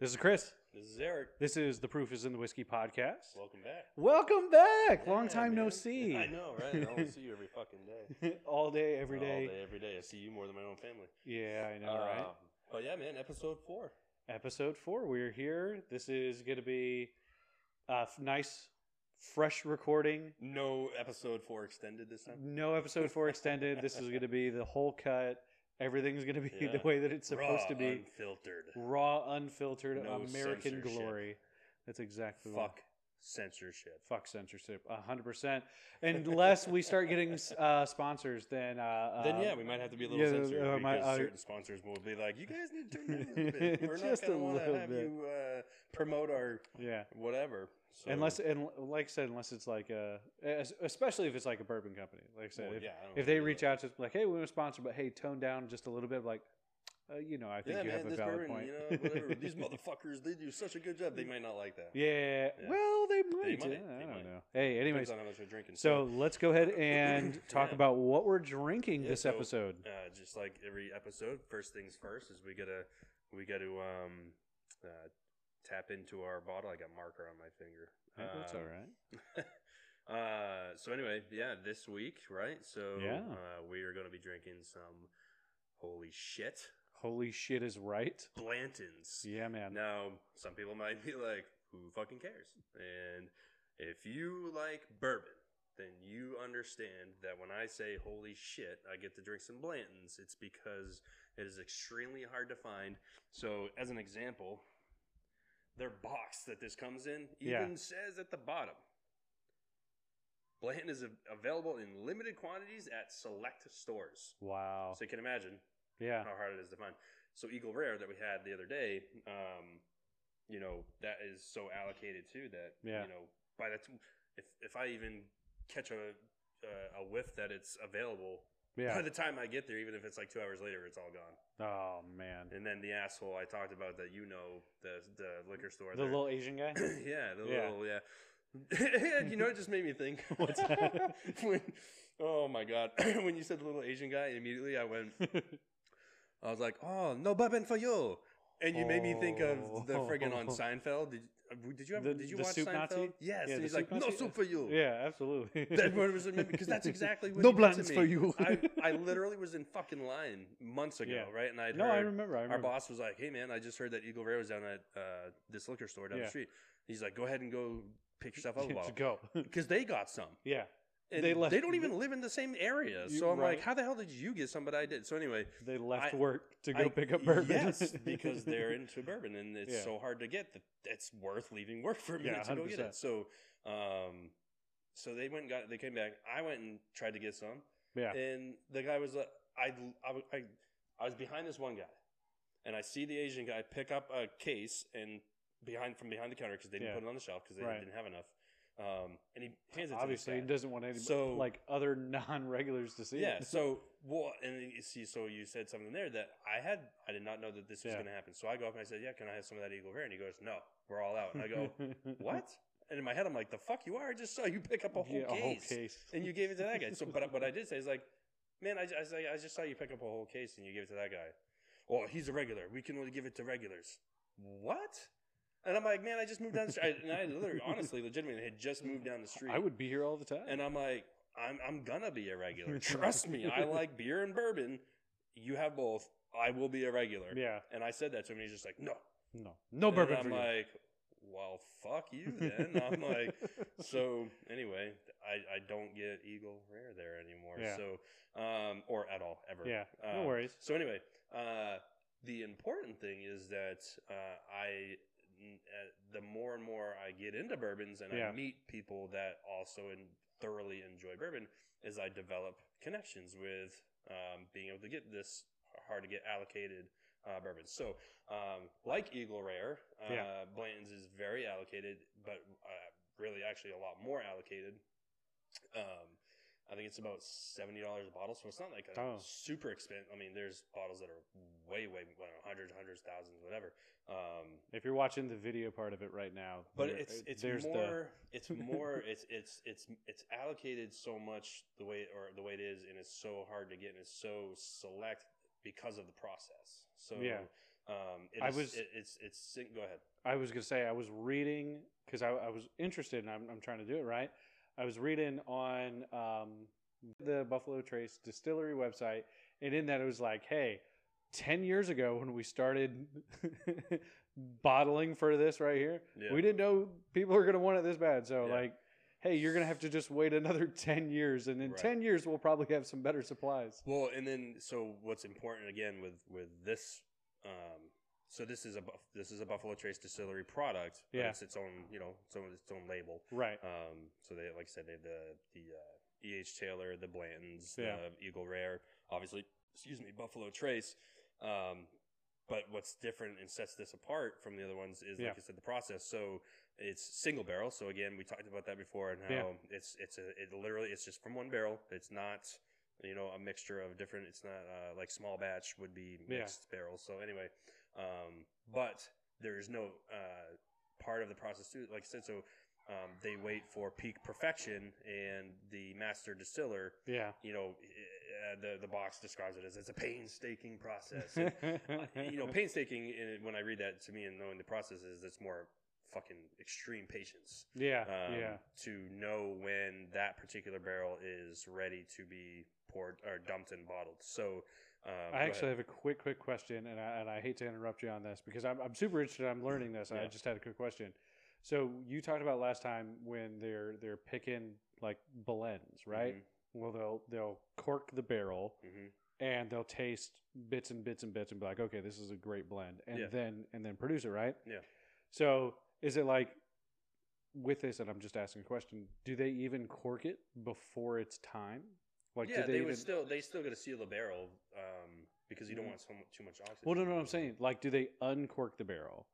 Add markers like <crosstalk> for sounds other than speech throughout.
This is Chris. This is Eric. This is the Proof is in the Whiskey podcast. Welcome back. Welcome back. Long Yeah, time no see. I know, right? I only see you every fucking day. <laughs> All day, every All day. day, every day. I see you more than my own family. Yeah, I know, right? Um, But yeah, man, episode four. Episode four. We're here. This is going to be a f- nice, fresh recording. No episode four extended this time. No episode four extended. This is going to be the whole cut. Everything's going to be <laughs> Yeah. the way that it's supposed Raw, to be. unfiltered. Raw, unfiltered, No American glory. That's exactly what- Fuck censorship. Fuck censorship, hundred percent. Unless we start getting uh, sponsors, then uh, <laughs> then yeah, we might have to be a little yeah, censored uh, because my- uh, certain sponsors will be like, "You guys need to turn down a little bit. <laughs> We're Just not a going to want to little have bit." you uh, promote our yeah. whatever." So, Unless and like I said, unless it's like a, especially if it's like a bourbon company. Like I said, Well, if, yeah, I if they reach that. out to like, hey, we want to sponsor, but hey, tone down just a little bit. Like, uh, you know, I think yeah, you man, have a valid bourbon, point. you know, whatever. <laughs> These motherfuckers, they do such a good job. They might not like that. yeah, Yeah. well, they might. might, yeah, I don't might. know. Hey, anyways, on how much we're so let's go ahead <coughs> and talk Yeah. about what we're drinking this so, episode. uh, just like every episode, first things first is we gotta we gotta um uh, tap into our bottle. I got marker on my finger. That's Um, all right. <laughs> uh, so anyway, yeah, this week, right? So Yeah. uh, we are gonna be drinking some holy shit Holy shit is right. Blanton's. Yeah, man. Now, some people might be like, who fucking cares? And if you like bourbon, then you understand that when I say holy shit, I get to drink some Blanton's, it's because it is extremely hard to find. So, as an example, their box that this comes in Yeah. even says at the bottom Blanton is available in limited quantities at select stores. Wow. So, you can imagine Yeah. how hard it is to find. So Eagle Rare that we had the other day, um, you know, that is so allocated too that Yeah. you know by the t- if if I even catch a uh, a whiff that it's available by the time I get there, even if it's like two hours later, it's all gone. Oh man. And then the asshole I talked about that you know the the liquor store, The there. little Asian guy. <clears throat> yeah, the Yeah. little yeah. <laughs> you know, it just made me think. <laughs> What's that? <laughs> when, oh my god! <clears throat> when you said the little Asian guy, immediately I went. I was like, "Oh, no bourbon for you," and you made me think of the friggin' on Oh. Seinfeld. Did, uh, did you ever? The- did you the watch soup Seinfeld? Nazi? Yes. Yeah, and the he's like, soup "No Nazi? soup for you." yeah, absolutely. It <laughs> was because that's exactly what no he did to Blanton's me. for you. I, <laughs> I literally was in fucking line months ago, Yeah. right? And I no, heard I remember. I remember. our boss was like, "Hey, man, I just heard that Eagle Rare was down at uh, this liquor store down Yeah. the street." He's like, "Go ahead and go pick yourself up a <laughs> Just bottle." go. because they got some. yeah. And They they, don't even live in the same area. You- so I'm right. like, how the hell did you get some? But I did. So anyway, They left I- work to go I- pick up bourbon. Yes, <laughs> because they're into bourbon and it's Yeah. so hard to get that it's worth leaving work for a Yeah, minute to go get it. So, um, so they went and got. They came back. I went and tried to get some, yeah. and the guy was like, I, I, I, I was behind this one guy, and I see the Asian guy pick up a case and behind from behind the counter because they didn't Yeah. put it on the shelf because they Right. didn't have enough. Um, and he hands it Obviously, he doesn't want any So- like other <laughs> non-regulars to see. Yeah. it. So well, and you see, so you said something there that I had. I did not know that this was Yeah. going to happen. So I go up and I said, "Yeah, can I have some of that Eagle Rare?" And he goes, "No, we're all out." And I go, <laughs> "What?" And in my head, I'm like, "The fuck you are! I just saw you pick up a whole Yeah, a whole case, case. and you gave it to that guy." So, but what I <laughs> did say is like, "Man, I, I, I just saw you pick up a whole case and you gave it to that guy." Well, he's a regular. We can only give it to regulars. What? And I'm like, man, I just moved down the street. And I literally, honestly, legitimately had just moved down the street. I would be here all the time. And I'm like, I'm I'm gonna be a regular. <laughs> Trust me. I like beer and bourbon. You have both. I will be a regular. yeah. And I said that to him, and he's just like, no. No. No And bourbon I'm for you. like, well, fuck you then. I'm <laughs> like, so anyway, I, I don't get Eagle Rare there anymore. Yeah. So, um, or at all ever. Yeah. No Um, worries. So anyway, uh, the important thing is that uh, I, the more and more I get into bourbons and Yeah. I meet people that also in, thoroughly enjoy bourbon, is I develop connections with um, being able to get this hard to get allocated uh, bourbon. So, um, like Eagle Rare, uh, Yeah. Blanton's is very allocated, but uh, really actually a lot more allocated. Um, I think it's about seventy dollars a bottle, so it's not like a Oh. super expensive. I mean, there's bottles that are way, way, well, hundreds, hundreds, thousands, whatever. Um, If you're watching the video part of it right now, but there- it's it's there's the more it's <laughs> more it's it's it's it's allocated so much the way or the way it is, and it's so hard to get, and it's so select because of the process. So Yeah. Um, it I is- was- It, it's it's. Go ahead. I was gonna say I was reading because I, I was interested and I'm, I'm trying to do it right. I was reading on um, the Buffalo Trace Distillery website, and in that it was like, hey, ten years ago when we started <laughs> bottling for this right here, Yeah. we didn't know people are gonna want it this bad. So Yeah. like, hey, you're gonna have to just wait another ten years, and in Right. ten years we'll probably have some better supplies. Well, and then so what's important again with with this, um, so this is a this is a Buffalo Trace Distillery product. But Yeah. it's its own you know its own its own label. Right. Um, so they like I said they have the the uh, E. H. Taylor, the Blantons, Yeah. the Eagle Rare, obviously. Excuse me, Buffalo Trace. Um, but what's different and sets this apart from the other ones is, Yeah. like I said, the process. So it's single barrel. So again, we talked about that before, and how Yeah. it's it's a it literally it's just from one barrel. It's not you know a mixture of different. It's not uh, like small batch would be Yeah. mixed barrels. So anyway, um, but there's no uh, part of the process too. Like I said, so um, they wait for peak perfection, and the master distiller, Yeah. you know, uh, the the box describes it as it's a painstaking process. And, uh, <laughs> you know, painstaking. uh, When I read that to me and knowing the process is, it's more fucking extreme patience. yeah. Um, yeah. To know when that particular barrel is ready to be poured or dumped and bottled. So. Um, I actually ahead. have a quick, quick question, and I, and I hate to interrupt you on this because I'm, I'm super interested. I'm learning this. I Yeah. just had a quick question. So you talked about last time when they're they're picking like blends, right? Mhm. Well, they'll they'll cork the barrel Mhm. and they'll taste bits and bits and bits and be like, okay, this is a great blend, and Yeah. then and then produce it, right? Yeah. So is it like with this? And I'm just asking a question. Do they even cork it before it's time? Like, yeah, they, they, would even? still they still got to seal the barrel um, because you don't Mhm. want so much, too much oxygen. Well, no, no, I'm saying like, do they uncork the barrel?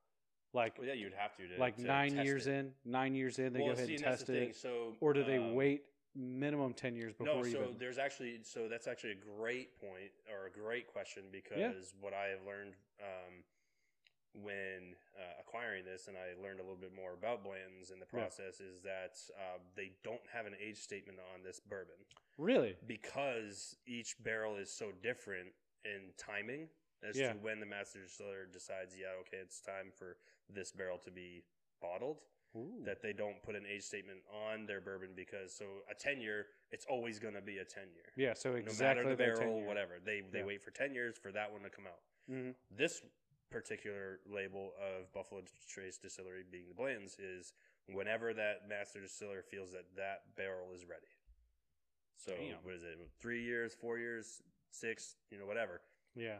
Like, Well, yeah, you'd have to. to like to nine years it. in, nine years in, they well, go ahead see, and test thing. it, So, or do they um, wait minimum ten years before No, so even? there's actually so that's actually a great point or a great question because what I have learned um, when uh, acquiring this, and I learned a little bit more about Blanton's in the Yeah. process, is that uh, they don't have an age statement on this bourbon Really? because each barrel is so different in timing as Yeah. to when the master distiller decides, yeah, okay, it's time for this barrel to be bottled Ooh. that they don't put an age statement on their bourbon because so a 10 year it's always going to be a 10 year yeah. So no exactly matter the barrel 10 year. whatever they they Yeah. wait for 10 years for that one to come out Mhm. this particular label of buffalo trace distillery being the Blanton's is whenever that master distiller feels that that barrel is ready so Damn. what is it three years four years six you know whatever Yeah.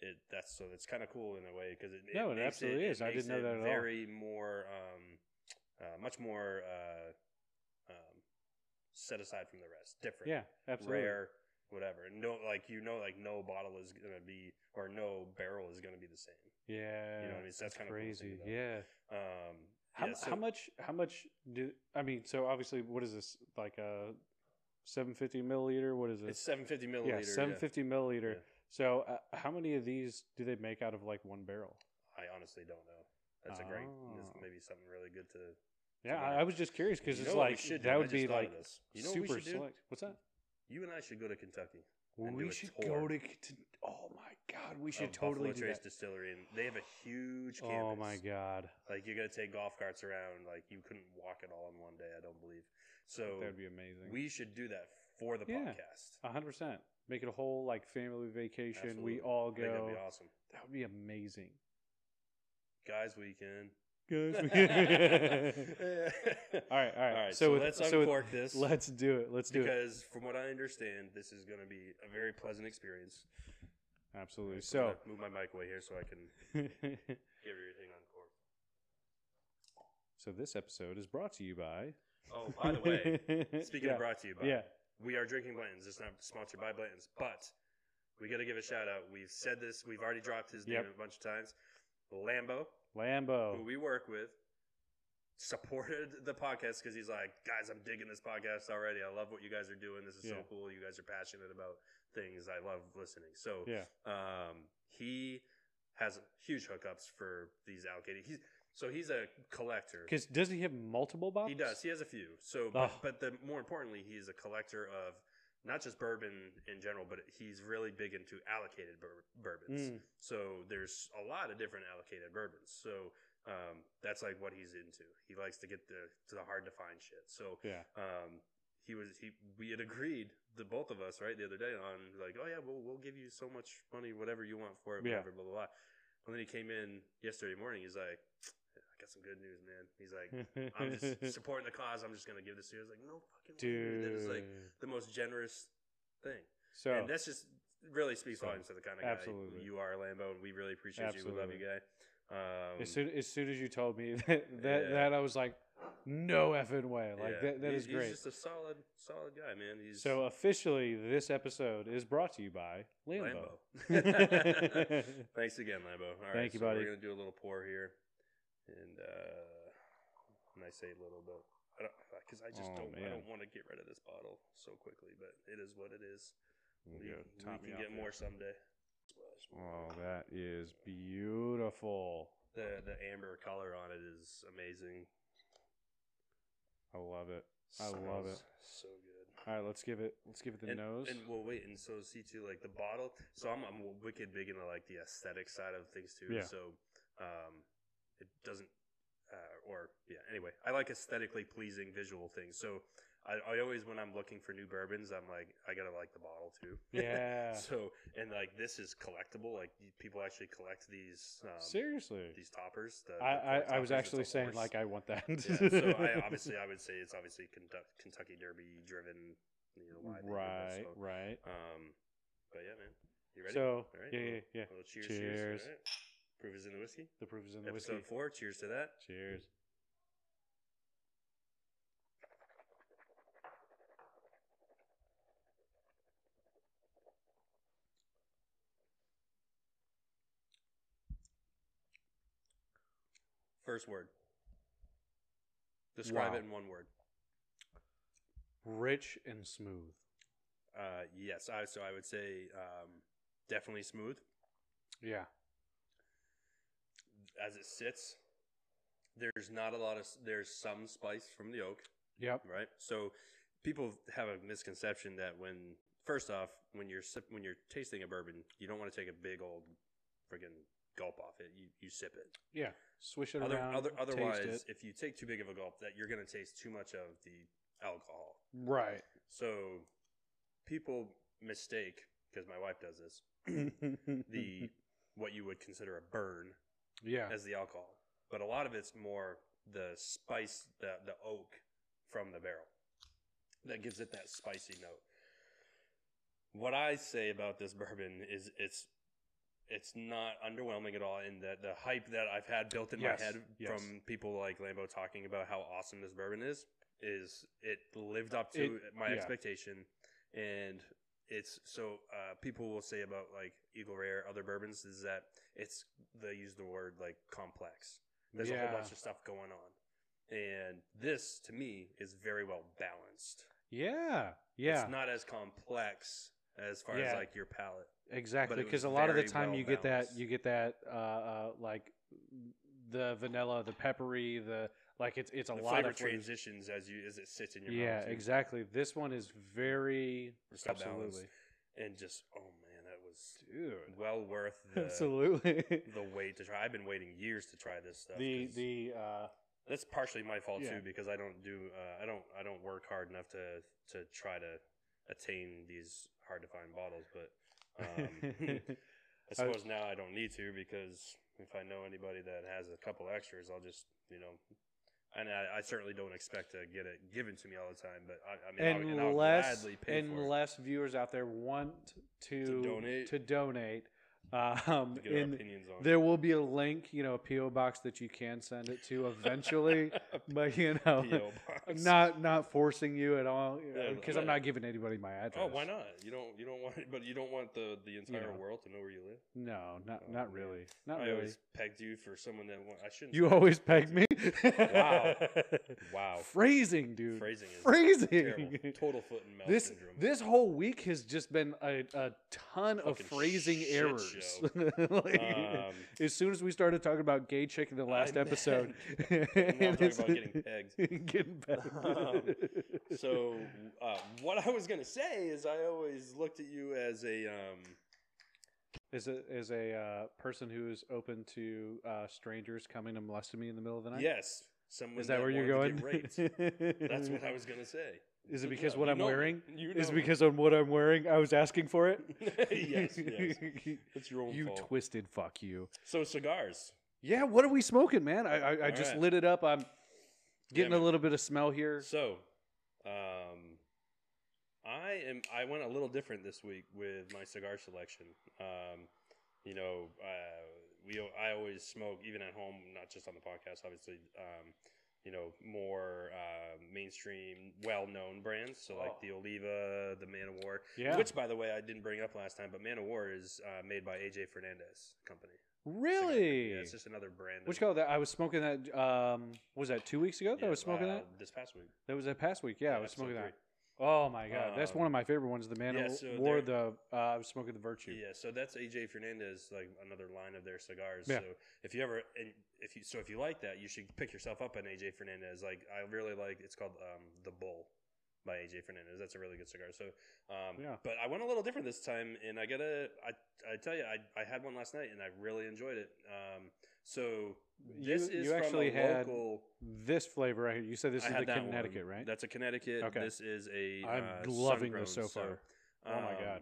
it that's so it's kind of cool in a way because it, No, it absolutely is. I didn't know that at all. very more um, uh, much more uh, um, set aside from the rest different Yeah. Absolutely. rare whatever and no like you know like no bottle is gonna be or no barrel is gonna be the same Yeah. You know what I mean? So that's to see crazy. that. Yeah. um How, yeah, so- how much? How much do I mean? So obviously, what is this like a 750 milliliter? What is it? it's 750 milliliter yeah, 750 milliliter. Yeah. So uh, how many of these do they make out of like one barrel? i honestly don't know that's a great that's Oh. maybe something really good to Yeah. I, I was just curious because it's what like that would be like you know super do? select. What's that? You and i should go to kentucky we should go to, to. Oh my god, we should totally Buffalo do Trace that. Distillery, and they have a huge oh campus. Oh my god, Like you got to take golf carts around. Like you couldn't walk it all in one day. I don't believe. So that would be amazing. we should do that for the Yeah. podcast. A hundred percent. Make it a whole like family vacation. We Absolutely. all I think that'd go. be awesome, That would be amazing. guys. Weekend. <laughs> <laughs> All right, all right. All right. So So, with- let's so with- uncork this. Let's do it. Let's do it. because from what I understand, this is going to be a very pleasant experience. Absolutely. I'm So, move my mic away here so I can <laughs> get everything uncorked. so this episode is brought to you by. Oh, by the way, speaking yeah. of brought to you by, yeah, we are drinking Blanton's. It's not sponsored by Blanton's, but we got to give a shout out. We've said this. We've already dropped his name Yep. a bunch of times. Lambo, Lambo. who we work with, supported <laughs> the podcast because he's like, guys, I'm digging this podcast already. I love what you guys are doing. This is Yeah. so cool. You guys are passionate about things. I love listening. So Yeah, um, he has huge hookups for these allocated. He's so he's a collector. because doesn't he have multiple boxes? He does. He has a few. So, but, but the more importantly, he's a collector of not just bourbon in general, but he's really big into allocated bur- bourbons. Mm. So there's a lot of different allocated bourbons. So um, that's like what he's into. He likes to get the to the hard to find shit. So Yeah. um, he was he we had agreed the both of us right the other day on like oh yeah we'll we'll give you so much money whatever you want for it Yeah. whatever blah blah blah. And then he came in yesterday morning. He's like, got some good news, man. He's like, I'm just <laughs> supporting the cause. I'm just gonna give this to you. I was like, no fucking way. dude. That is like the most generous thing. So and that's just really speaks So, volumes to the kind of guy absolutely. you are, Lambo, and we really appreciate you. We love you, guy. Um, as soon as soon as you told me <laughs> that that, Yeah. that I was like, no effing way. Like yeah. that, that He- is great. He's just a solid, solid guy, man. He's So officially, this episode is brought to you by Lambo. Lambo. <laughs> Thanks again, Lambo. All right, Thank you, so buddy. We're gonna do a little pour here, and uh, when I say a little bit, I don't because I just Oh, don't. I man. don't want to get rid of this bottle so quickly, but it is what it is. We, Yeah, we top me can get there. more someday. Oh, that is beautiful. The the amber color on it is amazing. I love it. I love it. Smells So good. All right, let's give it. Let's give it the and, nose. And well, wait, and so see too, like the bottle. So I'm I'm wicked big into like the aesthetic side of things too. Yeah. So um, it doesn't, uh, or yeah. Anyway, I like aesthetically pleasing visual things. So I, I always when I'm looking for new bourbons, I'm like I gotta like the bottle too. <laughs> yeah. so and like this is collectible. Like people actually collect these. Um, Seriously. These toppers. The, the I, cork I, I was actually saying horse. like I want that. yeah, so <laughs> I obviously I would say it's obviously Kentucky, Derby driven. You know why? they do right, so, right. um, but yeah, man. You ready? So All right, yeah, yeah, yeah. Well, cheers. Cheers. Cheers. Proof is in the whiskey. The proof is in the Episode whiskey. four. Cheers to that. Cheers. First word. Describe Wow. it in one word. Rich and smooth. Uh, yes. I, so I would say um, definitely smooth Yeah. As it sits. There's not a lot of. There's some spice from the oak. Yep. right? So people have a misconception that when first off, when you're sip, when you're tasting a bourbon, you don't want to take a big old friggin' gulp off it. You you sip it. Yeah. Swish it Other, around. other, otherwise, if you take too big of a gulp, that you're going to taste too much of the alcohol. Right. So people mistake because my wife does this <laughs> the what you would consider a burn yeah. as the alcohol, but a lot of it's more the spice, the the oak from the barrel that gives it that spicy note. What I say about this <laughs> bourbon is it's it's not underwhelming at all in that the hype that I've had built in Yes, my head yes. from people like Lambo talking about how awesome this bourbon is is it lived up to It- my yeah. expectation and it's so uh, people will say about like Eagle Rare other bourbons is that it's they use the word like complex. There's a whole bunch of stuff going on. And this to me is very well balanced. Yeah. Yeah. It's not as complex as far Yeah. as like your palate. Exactly, because a lot of the time well you get that you get that uh, uh, like the vanilla, the peppery, the like it's it's a the lot flavor of flavors. transitions as you as it sits in your Yeah, mouth. too. exactly. This one is very It's well balanced. absolutely, And just oh man, that was dude, well worth <laughs> the absolutely. the wait to try. I've been waiting years to try this stuff. the the uh, that's partially my fault Yeah. too because I don't do uh, I don't I don't work hard enough to to try to attain these hard to find bottles, but um, <laughs> I suppose now I don't need to because if I know anybody that has a couple extras, I'll just you know. And I, I certainly don't expect to get it given to me all the time, but I, I mean, and I'll unless gladly pay for it. unless viewers out there want to To donate. to donate, um, in opinions on. There will be a link, you know, a PO box that you can send it to eventually, <laughs> but you know, not not forcing you at all because but- I'm not giving anybody my address. Oh, why not? You don't you don't want it, but you don't want the the entire know. world to know where you live. No, not Oh, not really, not I really. always pegged you for someone that I shouldn't. You always pegged me. Wow. <laughs> Wow. Phrasing, dude. Phrasing is Phrasing. terrible. Total foot and mouth This syndrome. this whole week has just been a, a ton of phrasing errors. <laughs> Like, Um, as soon as we started talking about gay chick in the last I episode, <laughs> I'm talking about getting pegged. getting pegged. Um, So, uh, what I was gonna say is, I always looked at you as a um, As a a uh, person who is open to uh, strangers coming to molest me in the middle of the night. yes, someone. Is that where you're going? to. That's what I was gonna say. Is it because yeah, what I'm know wearing? You Is it because of what I'm wearing? I was asking for it. <laughs> yes, yes. <laughs> It's your own you fault. twisted fuck you. so cigars. Yeah, what are we smoking, man? I I, I just right. lit it up. I'm getting a little bit of smell here. So, um, I am. I went a little different this week with my cigar selection. Um, you know, uh, we. I always smoke even at home, not just on the podcast. Obviously, um, you know, more uh, mainstream, well-known brands. So like Oh. the Oliva, the Man O' War. Yeah. Which, by the way, I didn't bring up last time, but Man O' War is uh, made by AJ Fernandez Company. Really? Yeah, it's just another brand. Which of- that? I was smoking that. Um, was that two weeks ago? that yeah, I was smoking uh, that. this past week. That was that past week. Yeah, I was smoking that. Oh my god, that's one Um, of my favorite ones. The Man yeah, of so they're- The uh, I was smoking the Virtue. Yeah, so that's AJ Fernandez, like another line of their cigars. Yeah. So if you ever, and if you, so if you like that, you should pick yourself up an AJ Fernandez. Like I really like, it's called um, the Bull by AJ Fernandez. That's a really good cigar. So, um, Yeah. But I went a little different this time, and I gotta, I, I tell you, I, I had one last night, and I really enjoyed it. Um, so You- this is you actually a had local. This flavor right here. You said this I is the Connecticut, one. right? That's a Connecticut. Okay. This is a. I'm uh, loving this so far. Oh my um, God.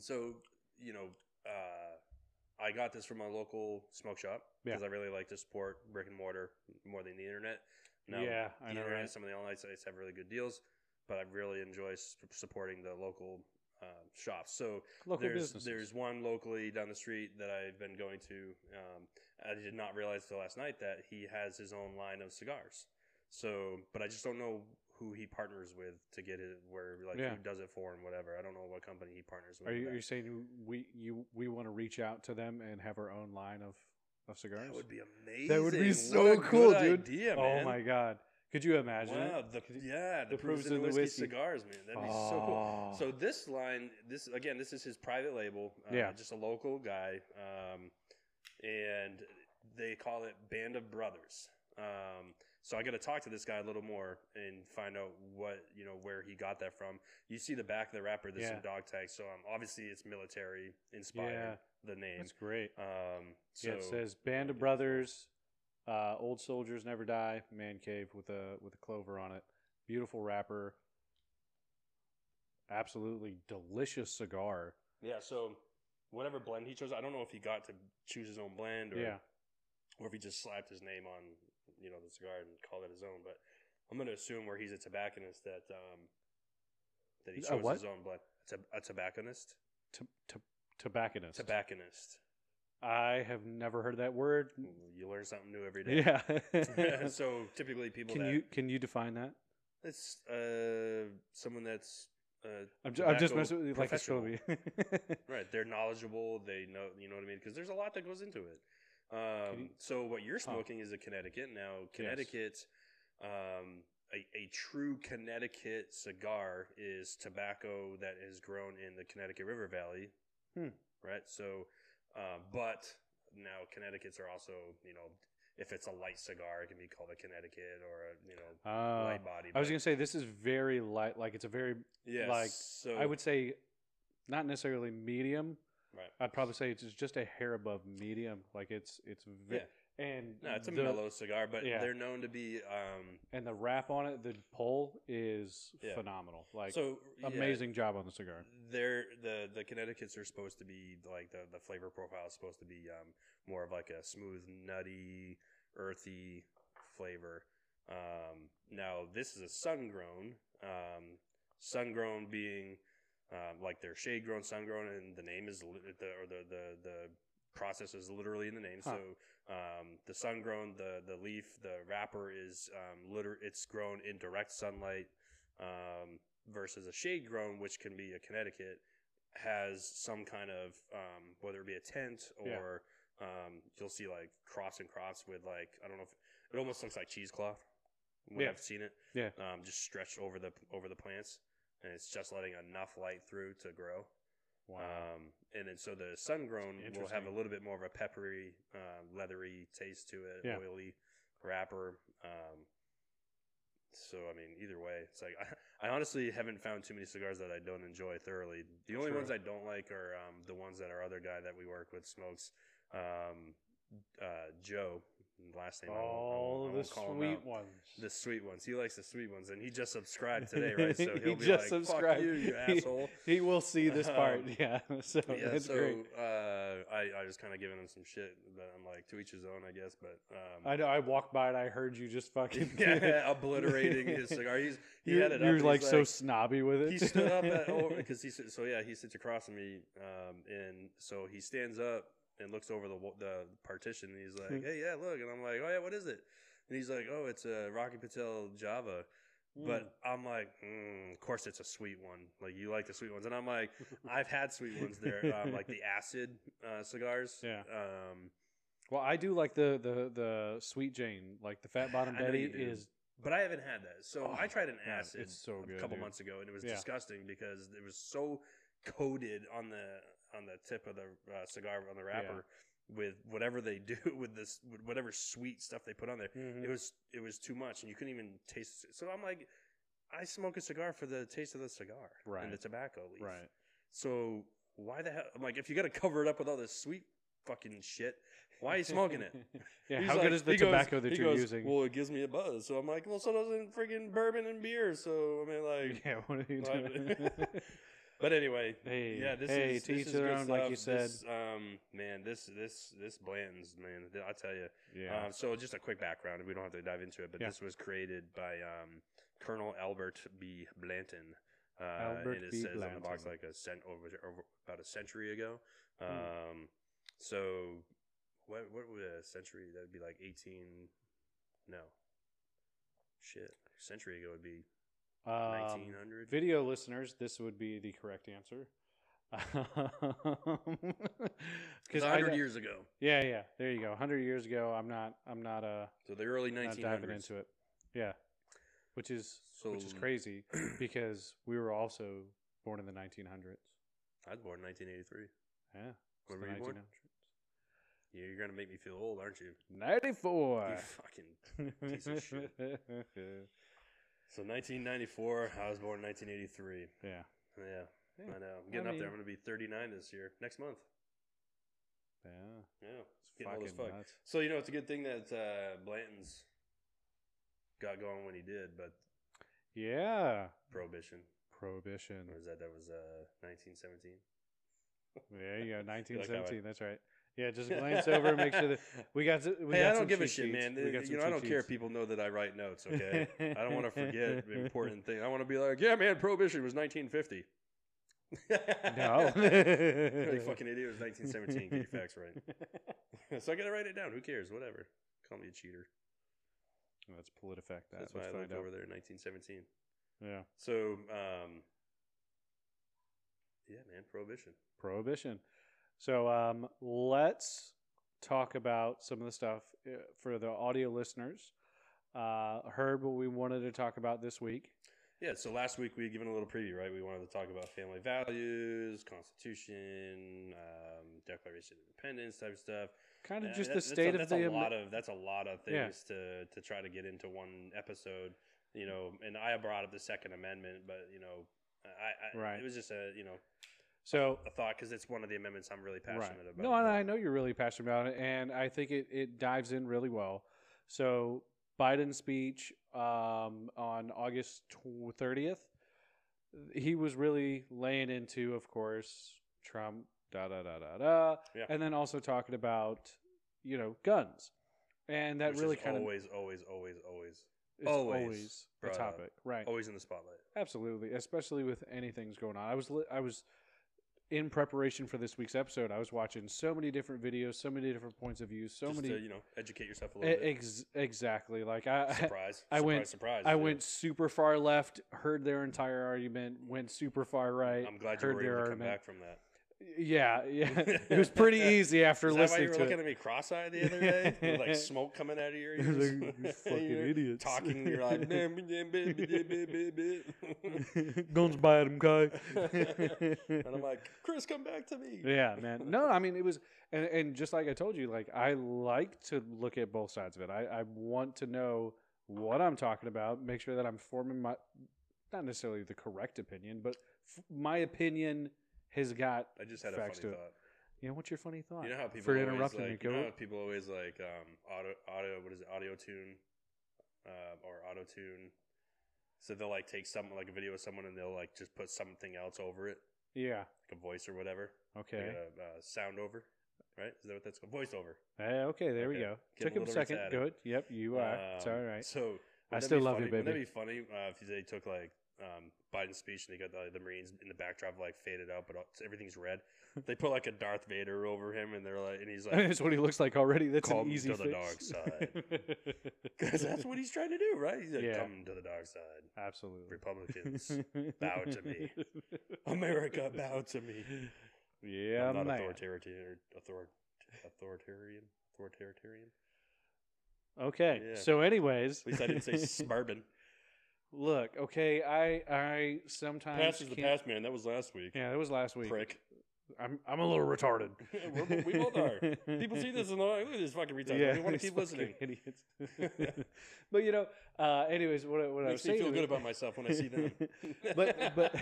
So you know, uh, I got this from a local smoke shop Yeah. because I really like to support brick and mortar more than the internet. Now, Yeah, the I know, internet, right? some of the online sites have really good deals, but I really enjoy supporting the local uh, shops. So Local there's businesses. there's one locally down the street that I've been going to. Um, I did not realize till last night that he has his own line of cigars. So, but I just don't know who he partners with to get it, where like Yeah. who does it for and whatever. I don't know what company he partners with. Are you are you saying we you we want to reach out to them and have our own line of of cigars? That would be amazing. That would be so cool, dude. Idea, oh my god, could you imagine? Wow, the, you- yeah, the, the proofs proofs in the whiskey, whiskey. cigars, man. That'd be so cool. Oh. So this line, this again, this is his private label. Uh, Yeah. just a local guy, um, and they call it Band of Brothers. Um, so I got to talk to this guy a little more and find out what you know where he got that from. You see the back of the wrapper. There's Yeah. some dog tags, so um, obviously it's military inspired. Yeah. The name. that's great. Um, so yeah, it says Band of Brothers, uh, Old Soldiers Never Die, Man Cave with a with a clover on it. Beautiful wrapper. Absolutely delicious cigar. Yeah, so whatever blend he chose, I don't know if he got to choose his own blend or Yeah. or if he just slapped his name on you know the cigar and called it his own. But I'm going to assume where he's a tobacconist that um that he chose his own blend. A, a tobacconist, T- t- tobacconist. tobacconist. I have never heard that word. You learn something new every day. Yeah. <laughs> <laughs> so typically people can that you can you define that? it's uh someone that's uh, I'm, ju- I'm just messing with you like. <laughs> <laughs> Right, they're knowledgeable. They know, you know what I mean, because there's a lot that goes into it. Um, you- so what you're Huh. smoking is a Connecticut. Now, Connecticut, um, a, a true Connecticut cigar is tobacco that is grown in the Connecticut River Valley. Hmm. Right. So, uh, but now Connecticut's are also, you know, if it's a light cigar, it can be called a Connecticut or a, you know, Uh, light body. I was gonna say this is very light. Like it's a very yes, like, so I would say not necessarily medium. right. I'd probably say it's just a hair above medium. Like it's it's Yeah. and No, it's a the, mellow cigar, but yeah. they're known to be um, and the wrap on it, the pull is Yeah. phenomenal. Like so yeah, amazing job on the cigar. They're the the Connecticut's are supposed to be like the the flavor profile is supposed to be um, more of like a smooth, nutty, earthy flavor. Um, now this is a sun grown, um, sun grown being um, like they're shade grown, sun grown, and the name is li- the or the the the process is literally in the name. Huh. So um, the sun grown, the the leaf, the wrapper is um, liter- It's grown in direct sunlight um, versus a shade grown, which can be a Connecticut, has some kind of um, whether it be a tent or um, you'll see like cross and cross with like I don't know if it almost looks like cheesecloth when Yeah. I've seen it. Yeah. um, just stretched over the over the plants, and it's just letting enough light through to grow. Wow. Um, and then so the sun grown will have a little bit more of a peppery, uh, leathery taste to it, Yeah. oily wrapper. Um, so I mean, either way, it's like I, <laughs> I honestly haven't found too many cigars that I don't enjoy thoroughly. The only True. ones I don't like are um, the ones that our other guy that we work with smokes, um, uh, Joe. Last name won't- I All won't- the call sweet ones. The sweet ones. He likes the sweet ones, and he just subscribed today, right? <laughs> So He he'll be just like, subscribed. "Fuck you, you <laughs> He- asshole." He will see this part. Um, <laughs> yeah. So yeah, that's so great. uh, I I was kind of giving him some shit, but I'm like to each his own, I guess. But um, I know. I walked by and I heard you just fucking yeah, obliterating his cigar. He's he you're, had it up. You're like so snobby with it. he stood up at because he so yeah he sits across from me um and so he stands up and looks over the the partition and he's Hmm. like hey yeah look and I'm like oh yeah what is it and he's like oh it's a Rocky Patel Java Mm. but I'm like mm, of course it's a sweet one like you like the sweet ones and I'm like <laughs> I've had sweet ones there um, like the <laughs> acid uh, cigars Yeah. um well, I do like the the the sweet Jane, like the fat <sighs> bottom Betty is. But I haven't had that. So Oh I tried an acid so a couple dude. months ago, and it was Yeah. disgusting because it was so coated on the on the tip of the uh, cigar on the wrapper with whatever they <laughs> do with this with whatever sweet stuff they put on there. Mhm. It was it was too much, and you couldn't even taste. it. So I'm like, I smoke a cigar for the taste of the cigar Right. and the tobacco leaf. right. So why the hell? I'm like, if you got to cover it up with all this sweet fucking shit, why are you smoking it? <laughs> yeah. He's How like- good is the he goes- tobacco that you're goes, using? Well, it gives me a buzz. So I'm like, well, so doesn't friggin' bourbon and beer. So I mean, like, <laughs> yeah. What are you doing? But anyway, Hey, yeah, this hey, is this their good own, like you said. This, um, man, this this this Blanton's, man, I tell you. yeah. Um, so just a quick background. We don't have to dive into it, but Yeah. this was created by um, Colonel Albert B. Blanton. Uh, Albert and it B. says on the box like a cent over, over about a century ago. Hmm. Um, so what what would a century? That would be like eighteen. No. Shit, a century ago would be Um, video listeners, this would be the correct answer. <laughs> Because hundred years ago, Yeah, yeah. There you go. Hundred years ago, I'm not. I'm not. Uh, so the early not nineteen diving into it. Yeah, which is So which is crazy <clears throat> because we were also born in the 1900s. I was born in nineteen eighty three. Yeah, it's When the were you born? 1900s. Yeah, you're gonna make me feel old, aren't you? 94. You fucking piece of shit. <laughs> So 1994, I was born in 1983. yeah. Yeah, Yeah. I know. I'm I getting up there. I'm gonna be 39 this year, next month. Yeah. Yeah, It's getting old as fucking fuck. nuts. So you know, it's a good thing that uh, Blanton's got going when he did, but Yeah. prohibition. Prohibition. Or was that that was uh, 1917? There you go. <laughs> like how 1917. That's right. Yeah, just glance over and make sure that <laughs> we got. To, We hey, got I don't give a shit, sheets. man. We got you know, I don't care if people know that I write notes. Okay, I don't want to forget <laughs> important things. I want to be like, yeah, man, prohibition was 1950. No. <laughs> you fucking idiot. It was 1917. Get your facts right. so I gotta write it down. Who cares? Whatever. Call me a cheater. That's PolitiFact. That. That's why Let's I find looked out. over there in 1917. Yeah. So, um, yeah, man, prohibition. Prohibition. So um, let's talk about some of the stuff uh, for the audio listeners. Uh, heard what we wanted to talk about this week. Yeah. So last week we had given a little preview, right? We wanted to talk about family values, Constitution, um, Declaration of Independence type stuff. Kind of Uh, just that- the state a, of that's the. a lot of that's a lot of Yeah. things to to try to get into one episode. You know, and I brought up the Second Amendment, but you know, I, I Right. it was just a you know so a thought because it's one of the amendments I'm really passionate right. about. No, and I know you're really passionate about it, and I think it, it dives in really well. So Biden's speech um, on August thirtieth, he was really laying into, of course, Trump, da da da da da, Yeah. and then also talking about you know guns, and that Which really kind of always, always, always, always, always a brought up. topic, right? always in the spotlight. Absolutely, especially with anything's going on. I was li- I was in preparation for this week's episode. I was watching so many different videos, so many different points of view, so Just many to, you know, educate yourself a little bit. Ex- exactly. Like I, Surprise! I surprise, <laughs> went- Surprise! I yeah. went super far left, heard their entire argument, went super far right. I'm glad you heard were their able to come argument. back from that. Yeah, yeah. <laughs> It was pretty easy after Is that why you were to looking it. at me cross-eyed the other day? <laughs> With, like smoke coming out of your ears. like, "You <laughs> fucking You're idiots." Talking, you're like, and Guns by Adam Kai. I'm like, Chris, come back to me. yeah, man. No, I mean it was, and, and just like I told you, like I like to look at both sides of it. I, I want to know what I'm talking about. Make sure that I'm forming my, not necessarily the correct opinion, but f- my opinion has got. I just had a funny to it. thought. You know, what's your funny thought? You know how people for always interrupting like, you know how people always like um, auto auto what is it audio tune uh, or auto tune. So they'll like take something like a video of someone and they'll like just put something else over it, yeah. like a voice or whatever, Okay. like a uh, sound over, right? Is that what that's called? Voice over. Eh, okay. There we go. Get Took him a second. Good. Yep. You are. it's Um, all right. So I still love you, funny- Wouldn't baby. that be funny uh, if they took like um, Biden's speech and they got the, the Marines in the backdrop like faded out, but all- everything's red. <laughs> they put like a Darth Vader over him, and they're like, and he's like, <laughs> That's what he looks like already. That's Call an easy to the dark side. <laughs> because that's what he's trying to do, right? He's like, Yeah. come to the dark side. Absolutely. Republicans, bow to me. America, bow to me. Yeah, I'm not man. authoritarian. Author- authoritarian. Authoritarian. Okay. Yeah. So, anyways, At least I didn't say suburban. Look, okay, I I sometimes Past is the can't- past, man. That was last week. Yeah, that was last week. Prick. I'm I'm a little retarded. <laughs> We're- we both are. <laughs> People see this and they're like, look at this fucking retard. Yeah, we want to <laughs> these keep listening. Idiots. but you know, uh, anyways, what I- what I was Makes me saying feel good about myself when I see them. but but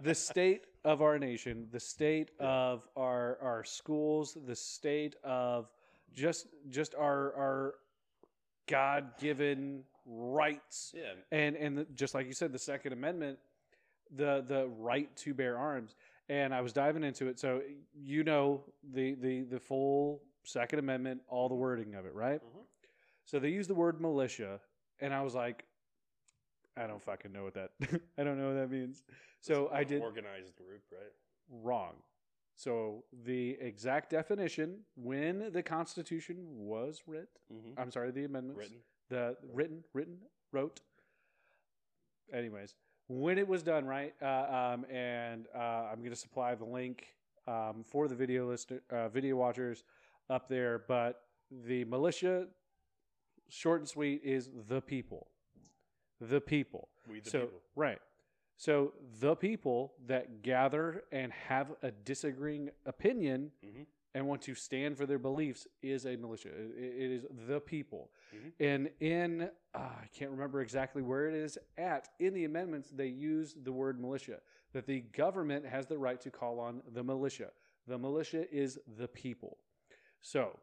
the state of our nation, the state of our our schools, the state of just just our our God given rights, yeah, and and the, just like you said, the Second Amendment, the the right to bear arms. And I was diving into it, so you know the the the full Second Amendment, all the wording of it, right? Mhm. So they use the word militia, and I was like, I don't fucking know what that. <laughs> I don't know what that means. So I did organized group, right? wrong. So the exact definition when the Constitution was writ, Mm-hmm. I'm sorry, the amendments, Written. The written, written, wrote. Anyways, when it was done, right? Uh, um, and uh, I'm going to supply the link um, for the video list, uh, video watchers up there. But the militia, short and sweet, is the people. The people. We the so people. right. So the people that gather and have a disagreeing opinion Mhm. and want to stand for their beliefs is a militia. I- it is the people. Mhm. And in uh, I can't remember exactly where it is at in the amendments they use the word militia that the government has the right to call on the militia. The militia is the people. So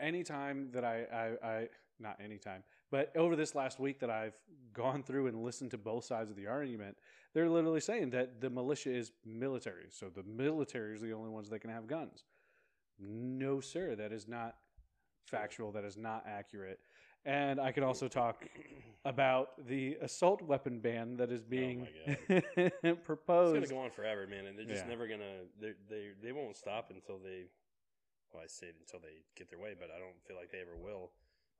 anytime that I, I, I not anytime, but over this last week that I've gone through and listened to both sides of the argument, they're literally saying that the militia is military. So the military is the only ones that can have guns. No, sir, that is not factual. That is not accurate. And I could also talk about the assault weapon ban that is being <laughs> It's proposed. gonna go on forever, man, and they're just Yeah. never gonna. They they they won't stop until they. Well, I say until they get their way, but I don't feel like they ever will.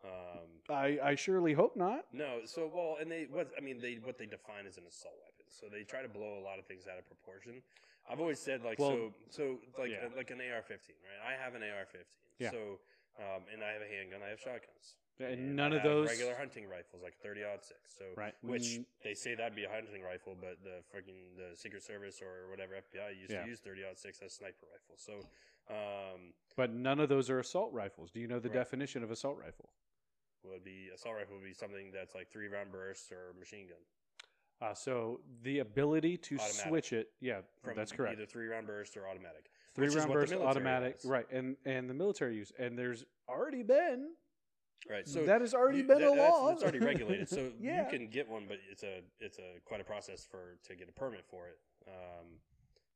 Um, I, I surely hope not. no, so well, and they what I mean they what they define as an assault weapon. So they try to blow a lot of things out of proportion. I've always said like Well, so so like yeah. like an AR-15, right? I have an AR-15. Yeah. So um, and I have a handgun. I have shotguns. And I none of those regular hunting rifles, like thirty aught six. So Right. which they say that'd be a hunting rifle, but the freaking the Secret Service or whatever FBI used Yeah. to use thirty aught six as sniper rifle. So um, But none of those are assault rifles. Do you know the Right. definition of assault rifle? would be assault rifle would be something that's like three round bursts or machine gun. Uh, so the ability to Automatic. switch it, yeah, From that's correct. Either three round burst or automatic. Three round burst, automatic, right? And and the military use, and there's already been Right. So that has already you- been that- a law. It's already regulated, so <laughs> Yeah. you can get one, but it's a it's a quite a process for to get a permit for it. Um,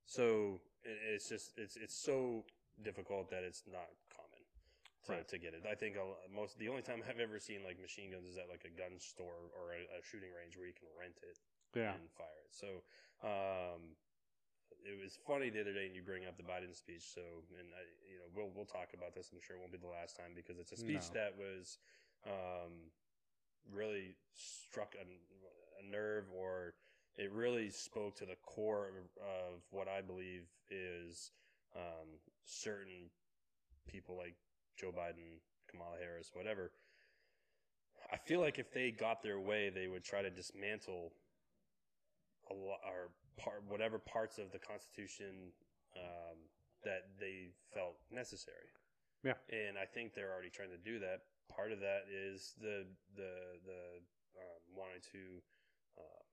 so it, it's just it's it's so difficult that it's not common to, Right. to get it. I think most the only time I've ever seen like machine guns is at like a gun store or a, a shooting range where you can rent it yeah, and fire it. So um, it was funny the other day, and you bring up the Biden speech. So, and I, you know, we'll we'll talk about this. I'm sure it won't be the last time because it's a speech No. that was um, really struck a, a nerve, or it really spoke to the core of, of what I believe is um, certain people like Joe Biden, Kamala Harris, whatever. I feel like if they got their way, they would try to dismantle a lot or part whatever parts of the Constitution um, that they felt necessary. Yeah. and I think they're already trying to do that. Part of that is the the the um, wanting to, uh,